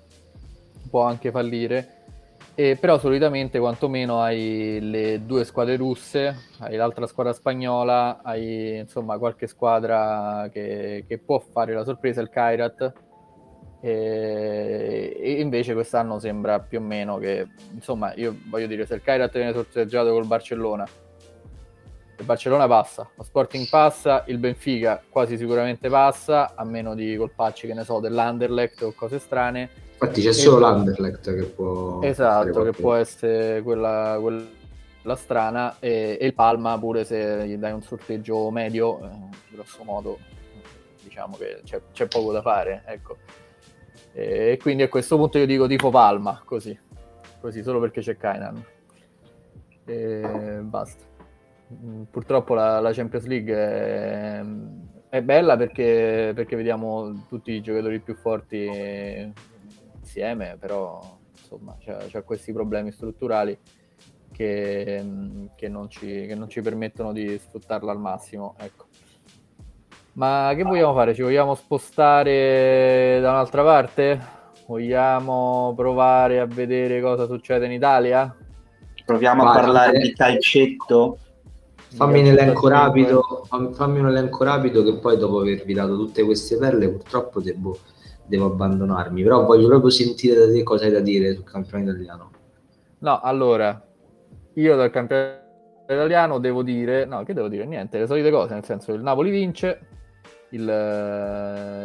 può anche fallire, e però solitamente quantomeno hai le due squadre russe, hai l'altra squadra spagnola, hai insomma qualche squadra che, che può fare la sorpresa, il Kairat, e, e, invece quest'anno sembra più o meno che, insomma, io voglio dire, se il Kairat viene sorteggiato col Barcellona, il Barcellona passa, lo Sporting passa, il Benfica quasi sicuramente passa, a meno di colpacci, che ne so, dell'Anderlecht o cose strane, Infatti c'è solo l'Anderlecht che può... Esatto, che può essere quella, quella strana e, e, il Palma pure se gli dai un sorteggio medio, eh, grosso modo diciamo che c'è, c'è poco da fare, ecco. E, e, quindi a questo punto io dico tipo Palma, così, così solo perché c'è Kainan. E basta. Mm, purtroppo la, la Champions League è, è bella perché, perché vediamo tutti i giocatori più forti insieme, però insomma c'è, questi problemi strutturali che, che, non ci, che, non ci, permettono di sfruttarla al massimo. Ecco. Ma che vogliamo fare? Ci vogliamo spostare da un'altra parte? Vogliamo provare a vedere cosa succede in Italia? Proviamo Vai, a parlare eh. di calcetto Fammi un elenco rapido, fammi un elenco rapido che poi dopo avervi dato tutte queste perle purtroppo devo, devo abbandonarmi, però voglio proprio sentire da te cosa hai da dire sul campione italiano. No, allora, io dal campione italiano devo dire, no, che devo dire? Niente, le solite cose, nel senso il Napoli vince, il,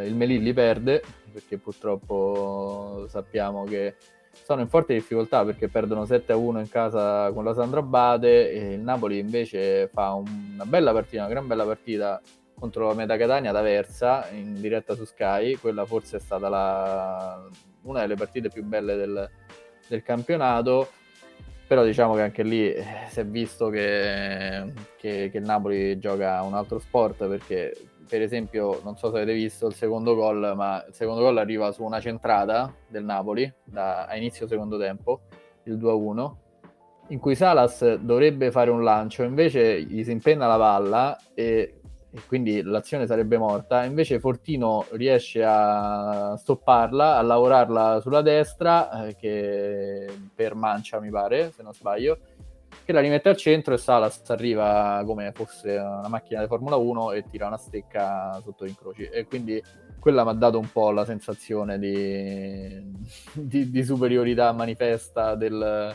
il Melilli perde, perché purtroppo sappiamo che sono in forte difficoltà perché perdono 7-1 in casa con la Sandra Bade e il Napoli invece fa un, una bella partita, una gran bella partita contro la Meta Catania da Versa in diretta su Sky, quella forse è stata la, una delle partite più belle del, del campionato. Però diciamo che anche lì eh, si è visto che, che, che, il Napoli gioca un altro sport perché per esempio, non so se avete visto il secondo gol, ma il secondo gol arriva su una centrata del Napoli da, a inizio secondo tempo, il 2-1, in cui Salas dovrebbe fare un lancio, invece gli si impenna la palla e, e quindi l'azione sarebbe morta, invece Fortino riesce a stopparla, a lavorarla sulla destra, eh, che per mancia mi pare, se non sbaglio, che la rimette al centro e Salas arriva come fosse una macchina di Formula 1 e tira una stecca sotto gli incroci. E quindi quella mi ha dato un po' la sensazione di, di, di superiorità manifesta del,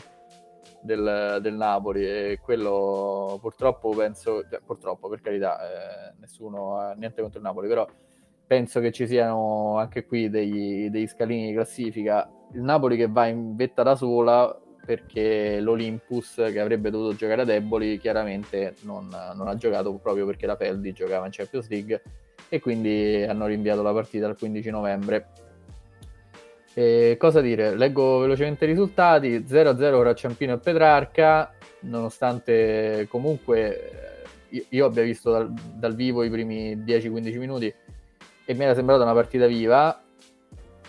del, del, Napoli e quello purtroppo penso, cioè, purtroppo per carità eh, nessuno ha niente contro il Napoli però penso che ci siano anche qui degli, degli scalini di classifica il Napoli che va in vetta da sola perché l'Olympus che avrebbe dovuto giocare a deboli chiaramente non, non, ha giocato proprio perché la Feldi giocava in Champions League e quindi hanno rinviato la partita al 15 novembre. E cosa dire? Leggo velocemente i risultati: 0-0 tra Ciampino e Petrarca, nonostante comunque io, io abbia visto dal, dal vivo i primi 10-15 minuti e mi era sembrata una partita viva,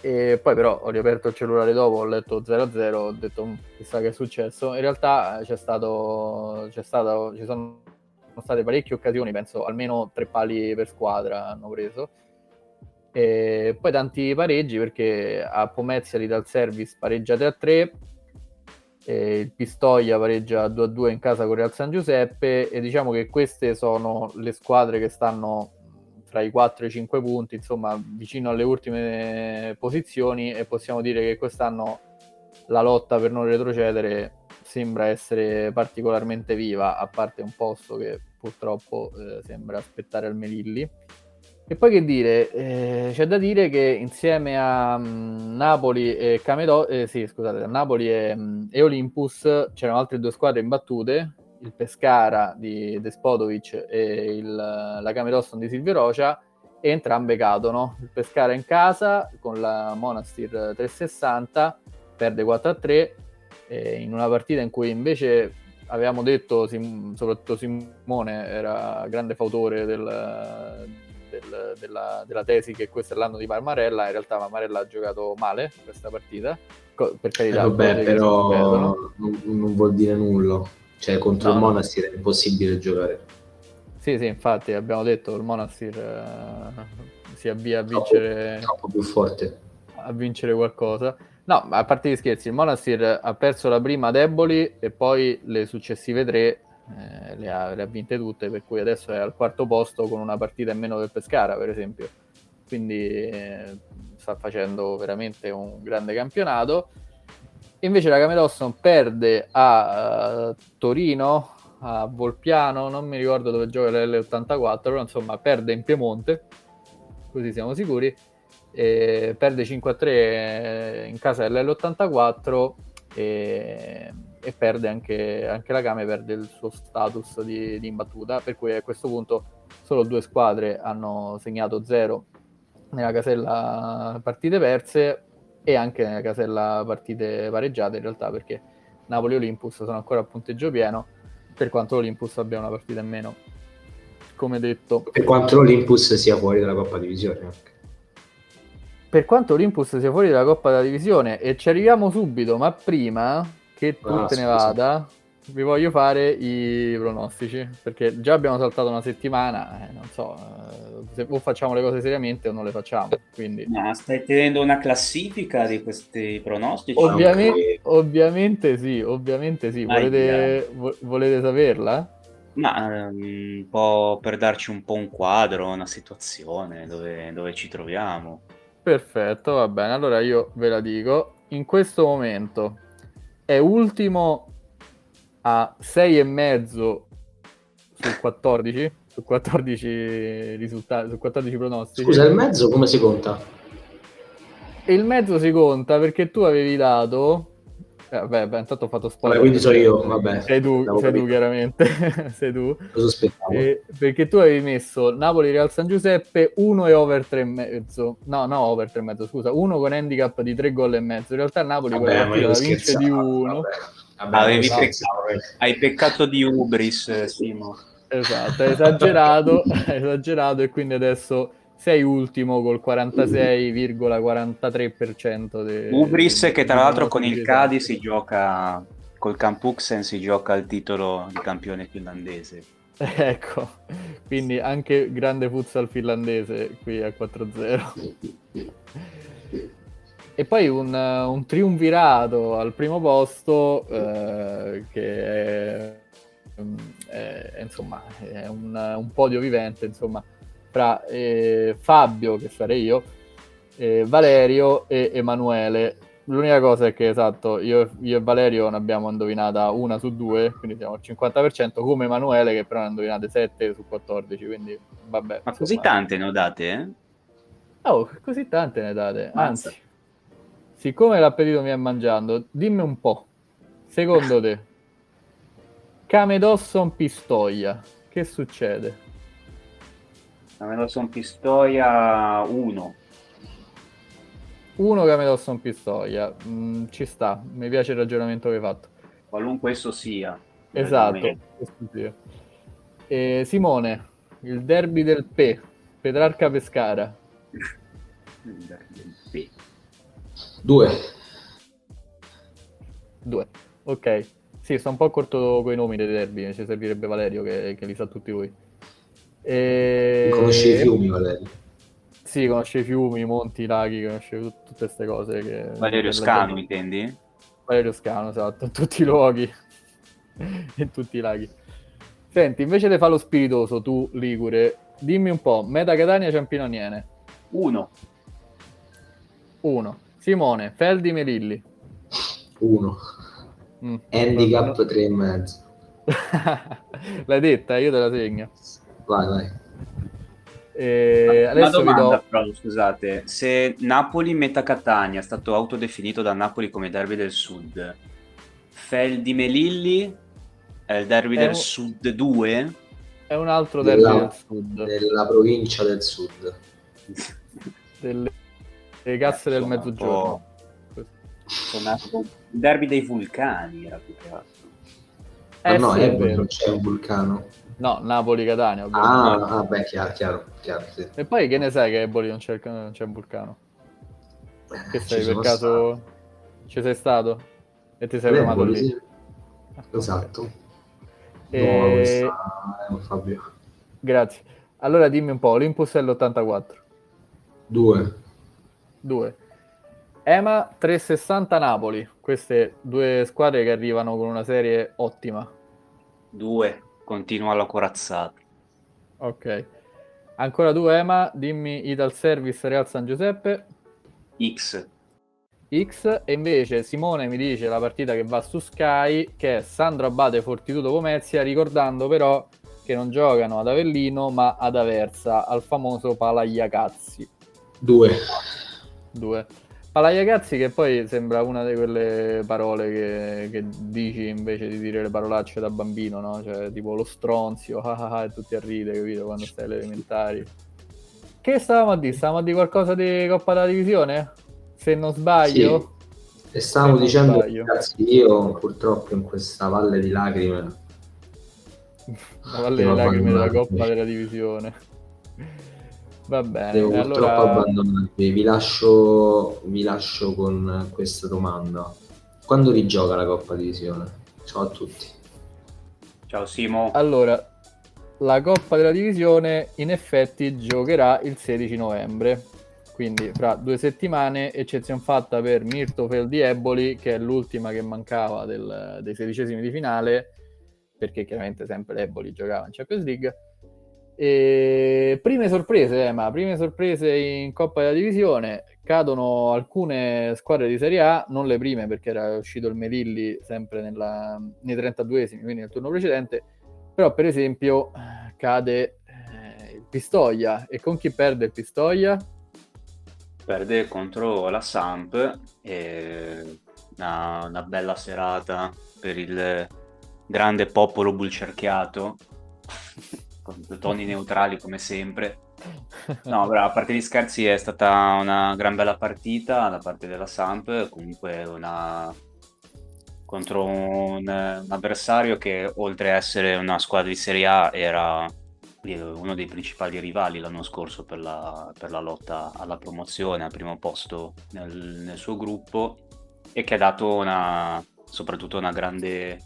e poi però ho riaperto il cellulare dopo, ho letto 0-0, ho detto mm, chissà che è successo. In realtà c'è stato, c'è stato, ci sono state parecchie occasioni, penso almeno tre pali per squadra hanno preso. E poi tanti pareggi perché a Pomezia dal service pareggia 3-3, il Pistoia pareggia 2-2 in casa con Real San Giuseppe e diciamo che queste sono le squadre che stanno tra i 4 e i 5 punti, insomma vicino alle ultime posizioni e possiamo dire che quest'anno la lotta per non retrocedere sembra essere particolarmente viva, a parte un posto che purtroppo eh, sembra aspettare al Melilli. E poi che dire, eh, c'è da dire che insieme a um, Napoli e Camedo, eh, sì, scusate, Napoli e, um, e Olympus c'erano altre due squadre imbattute, il Pescara di Despodovic e il, la Cameroston di Silvio Rocia e entrambe cadono. Il Pescara in casa con la Monastir 360 perde 4-3 in una partita in cui invece avevamo detto, soprattutto Simone era grande fautore del, del, della, della, tesi che questo è l'anno di Marmarella, in realtà Marmarella ha giocato male questa partita, per carità. Eh vabbè, però non, non vuol dire nulla. Cioè contro no, il Monastir è impossibile giocare. Sì, sì, infatti abbiamo detto il Monastir uh, si avvia a vincere... Troppo, troppo più forte. A vincere qualcosa. No, ma a parte gli scherzi, il Monastir ha perso la prima deboli e poi le successive tre eh, le, ha, le, ha, vinte tutte, per cui adesso è al quarto posto con una partita in meno del Pescara, per esempio. Quindi eh, sta facendo veramente un grande campionato. Invece la Camedosson perde a uh, Torino, a Volpiano, non mi ricordo dove gioca l'L84, però insomma perde in Piemonte, così siamo sicuri, perde 5-3 in casa dell'L84 e, e perde anche, anche, la Game, perde il suo status di, di, imbattuta, per cui a questo punto solo due squadre hanno segnato 0 nella casella partite perse, e anche nella casella partite pareggiate in realtà perché Napoli e Olympus sono ancora a punteggio pieno per quanto l'Olympus abbia una partita in meno come detto. Per quanto l'Olympus sia fuori dalla Coppa Divisione. Per quanto Olympus sia fuori dalla Coppa della Divisione, e ci arriviamo subito, ma prima che tu Ah, te ne vada, vi voglio fare i pronostici, perché già abbiamo saltato una settimana, eh, non so, eh, se o facciamo le cose seriamente o non le facciamo, quindi... Ma stai tenendo una classifica di questi pronostici? Ovviamente, ovviamente sì, ovviamente sì. Volete, vo- volete saperla? Ma ehm, un po' per darci un po' un quadro, una situazione dove, dove ci troviamo. Perfetto, va bene. Allora io ve la dico. In questo momento è ultimo a 6,5 su 14, su 14 risultati, su 14 pronostici. Scusa, il mezzo come si conta? Il mezzo si conta perché tu avevi dato... Eh, vabbè, beh, intanto ho fatto spoiler. Vabbè, quindi so io, vabbè. Sei tu, sei tu chiaramente. sei tu. Lo sospettavo. Eh, perché tu avevi messo Napoli Real San Giuseppe 1 e over 3,5 no no over 3,5 scusa 1 con handicap di 3 gol e mezzo in realtà il Napoli quella Vabbè, io partita la vince di scherzavo, 1 vabbè. Vabbè, Avevi no, peccato. Hai peccato di Ubris, eh, Simo. esatto hai esagerato esagerato e quindi adesso sei ultimo col 46,43% de- Ubris che tra l'altro con il Cadi esatti. si gioca col Campuksen si gioca il titolo di campione finlandese. ecco quindi anche grande futsal finlandese qui a 4-0 E poi un, un triumvirato al primo posto eh, che è, è- è, insomma, è un, un podio vivente insomma, fra eh, Fabio, che sarei io, eh, Valerio e Emanuele. L'unica cosa è che esatto, io, io e Valerio non abbiamo indovinata una su due, quindi siamo al 50%, come Emanuele che però ne ha indovinate 7 su 14, quindi vabbè. Ma così insomma. tante ne ho date, eh? Oh, così tante ne date. Mazza. Anzi, siccome l'appetito mi è mangiando, dimmi un po', secondo te, Camedosson Pistoia, che succede? La Melosson Pistoia 1. Uno Camedosson Pistoia, Mm, ci sta, mi piace il ragionamento che hai fatto. Qualunque esso sia. Esatto. E Simone, il derby del P, Petrarca Pescara. Sì. Due. Due. Ok. Sì, sto un po' corto con i nomi dei derby, ci servirebbe Valerio che, che li sa tutti voi. E... Conosci i fiumi, Valerio? Sì, conosce i fiumi, i monti, i laghi, conosce tut- tutte queste cose. Che... Valerio la Scano, gente- intendi? Valerio Scano, esatto, in tutti i luoghi, in tutti i laghi. Senti, invece di fare lo spiritoso, tu, Ligure, dimmi un po', Meta Catania Ciampinoniene, 1. 1. Simone, Feldi Melilli. Uno. Mm. Handicap tre e mezzo. L'hai detta, io te la segno. Vai, vai. E Una adesso vi domanda, do... però, scusate, se Napoli Meta Catania è stato autodefinito da Napoli come derby del sud, Feldi Melilli è il derby È del un- sud 2? È un altro derby Della- del sud, Della provincia del sud. delle, delle casse del mezzogiorno. Il derby dei vulcani era più che altro. Eh no, sì, è vero. c'è un vulcano. No, Napoli-Catania. ovviamente. Ah, ah, beh, chiaro, chiaro, chiaro sì. E poi che ne sai che a Eboli non c'è, non c'è un vulcano? Che Eh, sei ci per caso... Ci sei stato? E ti sei stato. fermato lì? sì. Esatto. E- No, questa- eh, Fabio. Grazie. Allora dimmi un po', Olympus è l'84. Due. 2. Ema 360 Napoli. Queste due squadre che arrivano con una serie ottima. 2. Continua la corazzata. Ok. Ancora due Ema, dimmi Ital Service Real San Giuseppe. X. X e invece Simone mi dice la partita che va su Sky che è Sandro Abate Fortitudo Pomezia ricordando però che non giocano ad Avellino ma ad Aversa al famoso Palagliacazzi Due. 2 Palagliacazzi che poi sembra una di quelle parole che, che dici invece di dire le parolacce da bambino no? cioè tipo lo stronzio ah, ah, ah, e tutti a ridere capito quando stai alle elementari che stavamo a dire? stavamo a dire qualcosa di Coppa della Divisione? se non sbaglio E stavo Se non dicendo, sbaglio. ragazzi, io purtroppo in questa valle di lacrime La Valle delle Lacrime della Coppa della Divisione. Va bene. Devo allora... purtroppo abbandonarvi. Vi lascio, vi lascio con questa domanda. Quando rigioca la Coppa Divisione? Ciao a tutti. Ciao Simo. Allora, la Coppa della Divisione in effetti giocherà il 16 novembre, quindi fra due settimane, eccezione fatta per Mirtofeld di Eboli, che è l'ultima che mancava del, dei sedicesimi di finale, perché chiaramente sempre l'Eboli giocava in Champions League. E prime sorprese, eh, ma prime sorprese in Coppa della Divisione cadono alcune squadre di Serie A, non le prime perché era uscito il Melilli sempre nella, nei 32esimi, quindi nel turno precedente, però per esempio cade eh, il Pistoia e con chi perde il Pistoia? Perde contro la Samp e una, una bella serata per il grande popolo bulcerchiato con toni neutrali come sempre. No, però a parte gli scherzi è stata una gran bella partita da parte della Samp, comunque una... contro un, un avversario che oltre a essere una squadra di Serie A era uno dei principali rivali l'anno scorso per la, per la lotta alla promozione, al primo posto nel, nel suo gruppo e che ha dato una, soprattutto una grande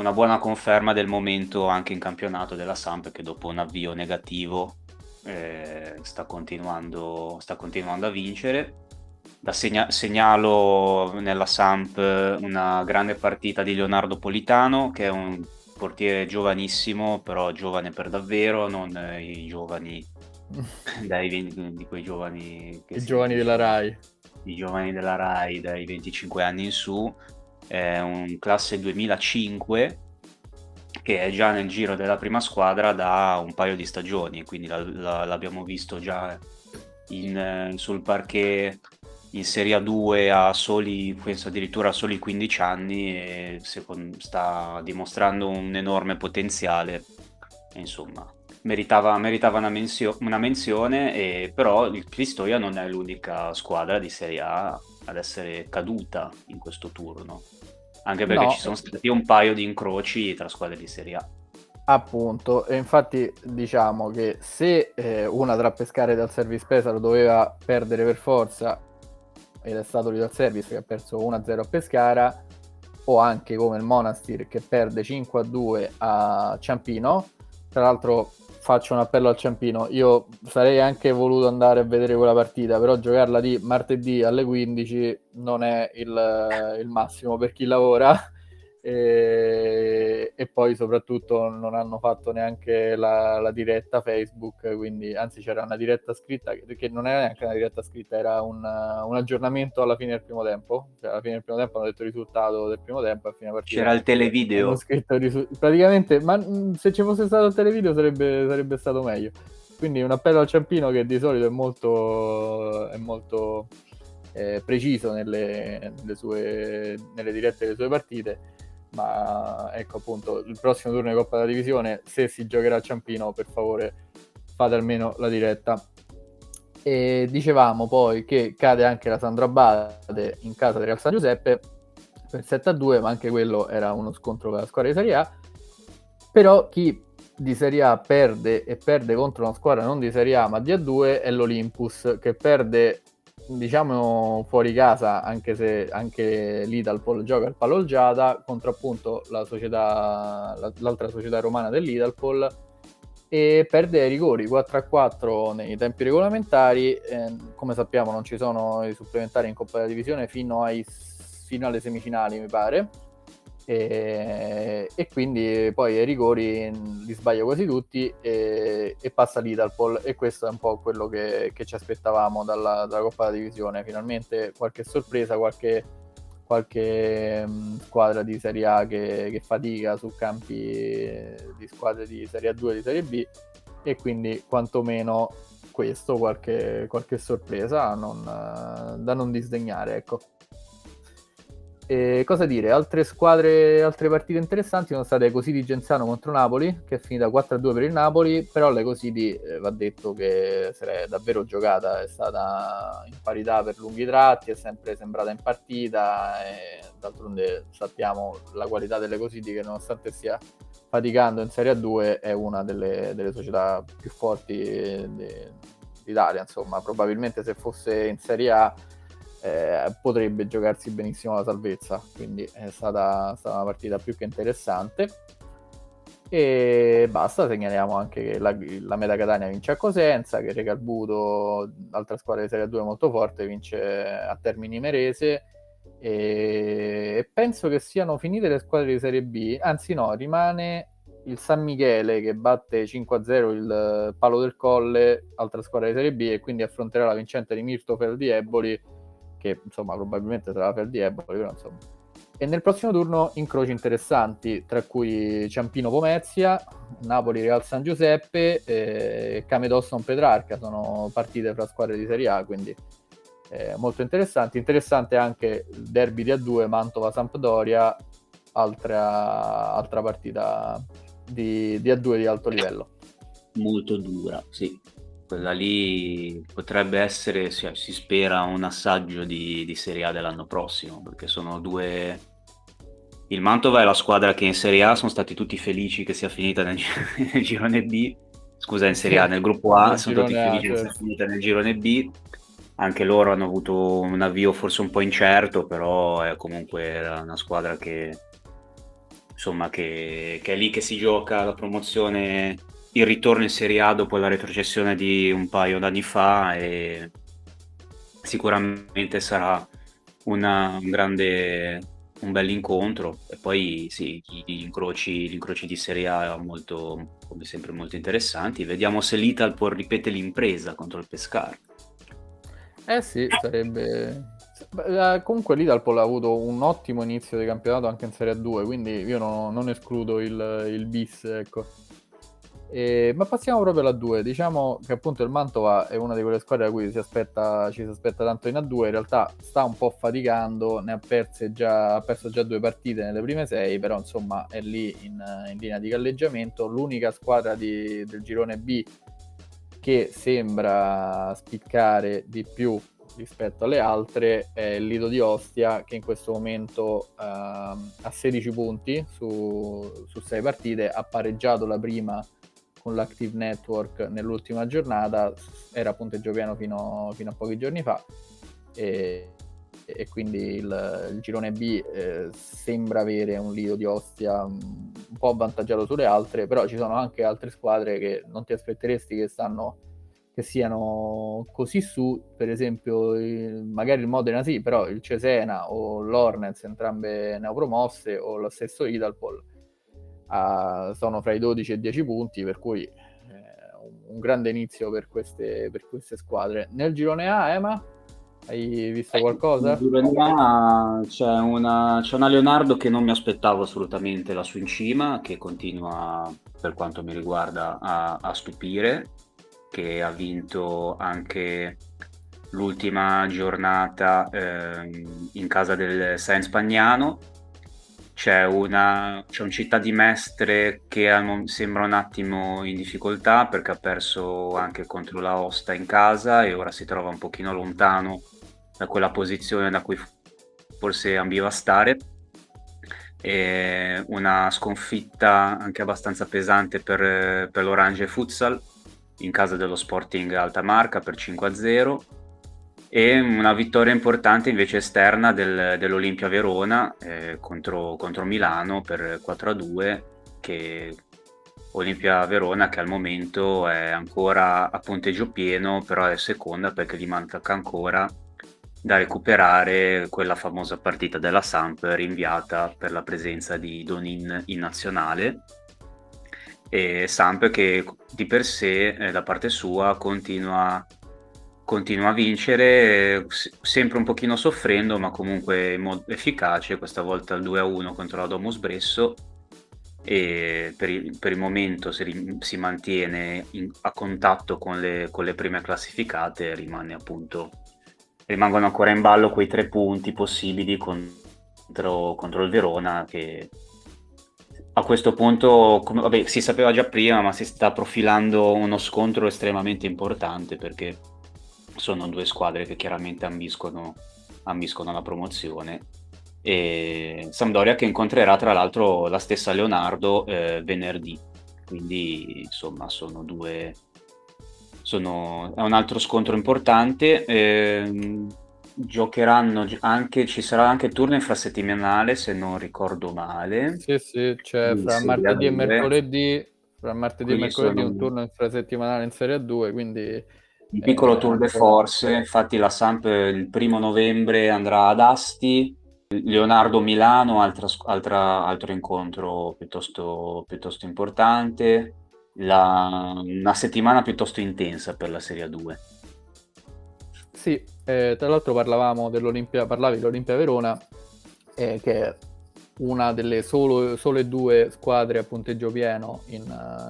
una buona conferma del momento anche in campionato della Samp che dopo un avvio negativo eh, sta, continuando, sta, continuando, a vincere. Da segna- segnalo nella Samp una grande partita di Leonardo Politano che è un portiere giovanissimo, però giovane per davvero, non i giovani dai, di quei giovani I giovani della RAI. I giovani della RAI dai 25 anni in su, è un classe 2005 che è già nel giro della prima squadra da un paio di stagioni, quindi la, la, l'abbiamo visto già in, sul parquet in Serie A2 a soli, penso addirittura a soli 15 anni e secondo, sta dimostrando un enorme potenziale. Insomma, meritava, meritava una, menzio, una, menzione, e, però il Pistoia non è l'unica squadra di Serie A ad essere caduta in questo turno anche perché no. ci sono stati un paio di incroci tra squadre di Serie A. Appunto, e infatti diciamo che se eh, una tra Pescara e Service Pesaro doveva perdere per forza, ed è stato lì Service che ha perso 1-0 a Pescara, o anche come il Monastir che perde 5-2 a Ciampino, tra l'altro faccio un appello al Ciampino. Io sarei anche voluto andare a vedere quella partita, però giocarla di martedì alle 15 non è il, il massimo per chi lavora. E, e, poi soprattutto non hanno fatto neanche la, la, diretta Facebook, quindi anzi c'era una diretta scritta che, che non era neanche una diretta scritta, era un, un, aggiornamento alla fine del primo tempo. Cioè, alla fine del primo tempo hanno detto il risultato del primo tempo a fine partita. C'era il televideo. Risu- praticamente, ma mh, se ci fosse stato il televideo sarebbe, sarebbe stato meglio. Quindi un appello al Ciampino che di solito è molto, è molto eh, preciso nelle, nelle, sue, nelle dirette delle sue partite ma ecco appunto il prossimo turno di Coppa della Divisione se si giocherà a Ciampino per favore fate almeno la diretta. E dicevamo poi che cade anche la Sandra Bade in casa del Real San Giuseppe per 7 a 2 ma anche quello era uno scontro per la squadra di Serie A. Però chi di Serie A perde e perde contro una squadra non di Serie A ma di A2 è l'Olympus che perde diciamo fuori casa, anche se anche l'Idalpol gioca al Palolgiata contro appunto la società, l'altra società romana dell'Idalpol e perde ai rigori 4 a 4 nei tempi regolamentari. Eh, come sappiamo, non ci sono i supplementari in Coppa della Divisione fino, ai, fino alle semifinali, mi pare e, e, quindi poi ai rigori li sbaglia quasi tutti e, e passa l'Idalpol e questo è un po' quello che, che ci aspettavamo dalla, dalla, Coppa della Divisione. Finalmente qualche sorpresa qualche, qualche mh, squadra di Serie A che, che, fatica su campi di squadre di Serie A2 e di Serie B. E quindi quantomeno questo qualche, qualche sorpresa non, da non disdegnare ecco E cosa dire? Altre squadre, altre partite interessanti sono state così di Genzano contro Napoli, che è finita 4-2 per il Napoli, però le così di eh, va detto che si è davvero giocata, è stata in parità per lunghi tratti, è sempre sembrata in partita e d'altronde sappiamo la qualità delle così di che nonostante stia faticando in Serie A2 è una delle, delle società più forti d'Italia, insomma probabilmente se fosse in Serie A eh, potrebbe giocarsi benissimo la salvezza, quindi è stata, stata, una partita più che interessante. E basta, segnaliamo anche che la, la Meta Catania vince a Cosenza, che Recalbuto, altra squadra di Serie 2 molto forte, vince a Termini Merese. E penso che siano finite le squadre di Serie B, anzi no, rimane il San Michele che batte 5-0 il Palo del Colle, altra squadra di Serie B, e quindi affronterà la vincente di Mirtofeld di Eboli che insomma probabilmente sarà per Dieboli, però insomma. E nel prossimo turno incroci interessanti, tra cui Ciampino Pomezia, Napoli Real San Giuseppe e Camedosson Petrarca, sono partite fra squadre di Serie A, quindi eh, molto interessanti. Interessante anche il derby di A2 Mantova Sampdoria, altra, altra partita di, di A2 di alto livello. Molto dura, sì quella lì potrebbe essere, si, si spera, un assaggio di, di, Serie A dell'anno prossimo, perché sono due... Il Mantova è la squadra che in Serie A sono stati tutti felici che sia finita nel, nel girone B, scusa in Serie A, nel gruppo A sono tutti felici che sia certo. finita nel girone B, anche loro hanno avuto un avvio forse un po' incerto, però è comunque una squadra che insomma che, che è lì che si gioca la promozione il ritorno in Serie A dopo la retrocessione di un paio d'anni fa e sicuramente sarà una, un grande un bel incontro. E poi sì, gli incroci, gli incroci di Serie A molto, come sempre molto interessanti. Vediamo se l'Ital può ripetere l'impresa contro il Pescara. Eh sì, sarebbe eh, comunque l'Italpol ha avuto un ottimo inizio di campionato anche in Serie A2 quindi io non, non escludo il, il bis ecco e, ma passiamo proprio alla 2. Diciamo che appunto il Mantova è una di quelle squadre da cui si aspetta, ci si aspetta tanto in A2. In realtà sta un po' faticando, ne ha, già, ha perso già due partite nelle prime sei, però insomma è lì in, in linea di galleggiamento. L'unica squadra di, del girone B che sembra spiccare di più rispetto alle altre è il Lido di Ostia che in questo momento uh, ha 16 punti su 6 partite, ha pareggiato la prima con l'Active Network nell'ultima giornata, era punteggio pieno fino, fino a pochi giorni fa e, e quindi il, il, girone B eh, sembra avere un lido di Ostia un, un po' avvantaggiato sulle altre, però ci sono anche altre squadre che non ti aspetteresti che stanno che siano così su, per esempio magari il Modena sì, però il Cesena o l'Hornets entrambe neopromosse o lo stesso Idalpol a, sono fra i 12 e i 10 punti, per cui eh, un, grande inizio per queste, per queste squadre. Nel girone A, Ema, hai visto qualcosa? Nel girone A c'è una, c'è una Leonardo che non mi aspettavo assolutamente lassù in cima, che continua, per quanto mi riguarda, a, a stupire, che ha vinto anche l'ultima giornata eh, in casa del Sainz Spagnano c'è, una, c'è un città di Mestre che sembra un attimo in difficoltà perché ha perso anche contro la Osta in casa e ora si trova un pochino lontano da quella posizione da cui forse ambiva stare. E una sconfitta anche abbastanza pesante per, per l'Orange Futsal in casa dello Sporting Alta Marca per 5-0 e una vittoria importante invece esterna del, dell'Olimpia Verona eh, contro, contro, Milano per 4-2 che Olimpia Verona che al momento è ancora a punteggio pieno però è seconda perché gli manca ancora da recuperare quella famosa partita della Samp rinviata per la presenza di Donin in nazionale. E Samp che di per sé eh, da parte sua continua continua a vincere, sempre un pochino soffrendo, ma comunque in modo efficace, questa volta il 2-1 contro la Domus Bresso. E per il, per il momento si, si mantiene in, a contatto con le, con le prime classificate, rimane appunto, rimangono ancora in ballo quei tre punti possibili con contro, contro il Verona che a questo punto, come, vabbè, si sapeva già prima, ma si sta profilando uno scontro estremamente importante perché sono due squadre che chiaramente ambiscono, ambiscono la promozione. E Sampdoria che incontrerà tra l'altro la stessa Leonardo eh, venerdì, quindi insomma sono due... Sono, è un altro scontro importante. Eh, giocheranno anche, ci sarà anche turno infrasettimanale se non ricordo male. Sì, sì, cioè fra martedì e mercoledì, fra martedì e mercoledì sono... un turno infrasettimanale in Serie 2, quindi... Un piccolo eh, tour de force, infatti la Samp il primo novembre andrà ad Asti, Leonardo Milano, altra, altra, altro incontro piuttosto, piuttosto importante, la, una settimana piuttosto intensa per la Serie 2. Sì, eh, tra l'altro parlavamo dell'Olimpia, parlavi dell'Olimpia Verona, eh, che è una delle solo, sole due squadre a punteggio pieno in,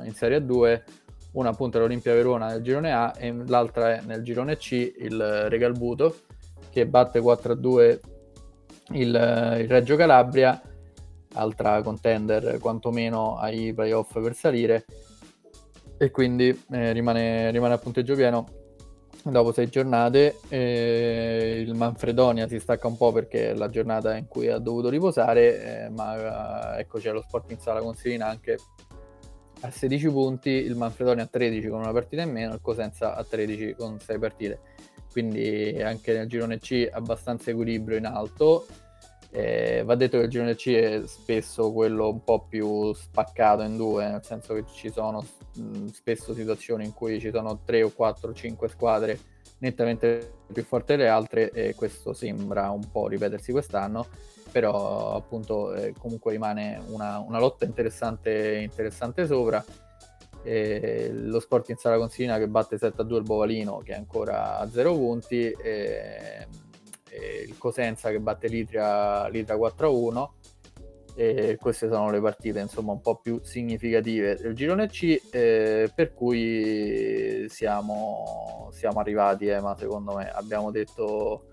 in Serie 2, una appunto è l'Olimpia Verona nel girone A e l'altra è nel girone C il Regalbuto che batte 4-2 il, il Reggio Calabria, altra contender quantomeno ai playoff per salire. E quindi eh, rimane, rimane a punteggio pieno dopo sei giornate. Eh, il Manfredonia si stacca un po' perché è la giornata in cui ha dovuto riposare eh, ma eh, ecco c'è lo Sporting Sala Consilina anche a 16 punti il Manfredonia a 13 con una partita in meno il Cosenza a 13 con 6 partite. Quindi anche nel girone C abbastanza equilibrio in alto. Eh, va detto che il girone C è spesso quello un po' più spaccato in due, nel senso che ci sono spesso situazioni in cui ci sono 3 o 4 o 5 squadre nettamente più forti delle altre e questo sembra un po' ripetersi quest'anno, però appunto eh, comunque rimane una, una lotta interessante, interessante sopra. E lo Sporting Sala Consilina che batte 7-2 il Bovalino che è ancora a 0 punti. E il Cosenza che batte l'Itria, l'Itria 4-1 e queste sono le partite insomma un po' più significative del girone C eh, per cui siamo, siamo arrivati eh, ma secondo me abbiamo detto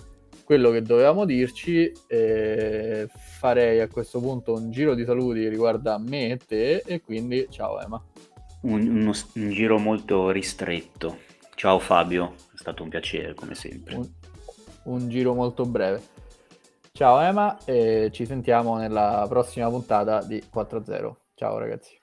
quello che dovevamo dirci eh, farei a questo punto un giro di saluti che riguarda me e te e quindi ciao Emma un, uno, un giro molto ristretto ciao Fabio è stato un piacere come sempre un, un giro molto breve. Ciao Emma e ci sentiamo nella prossima puntata di 4-0. Ciao ragazzi.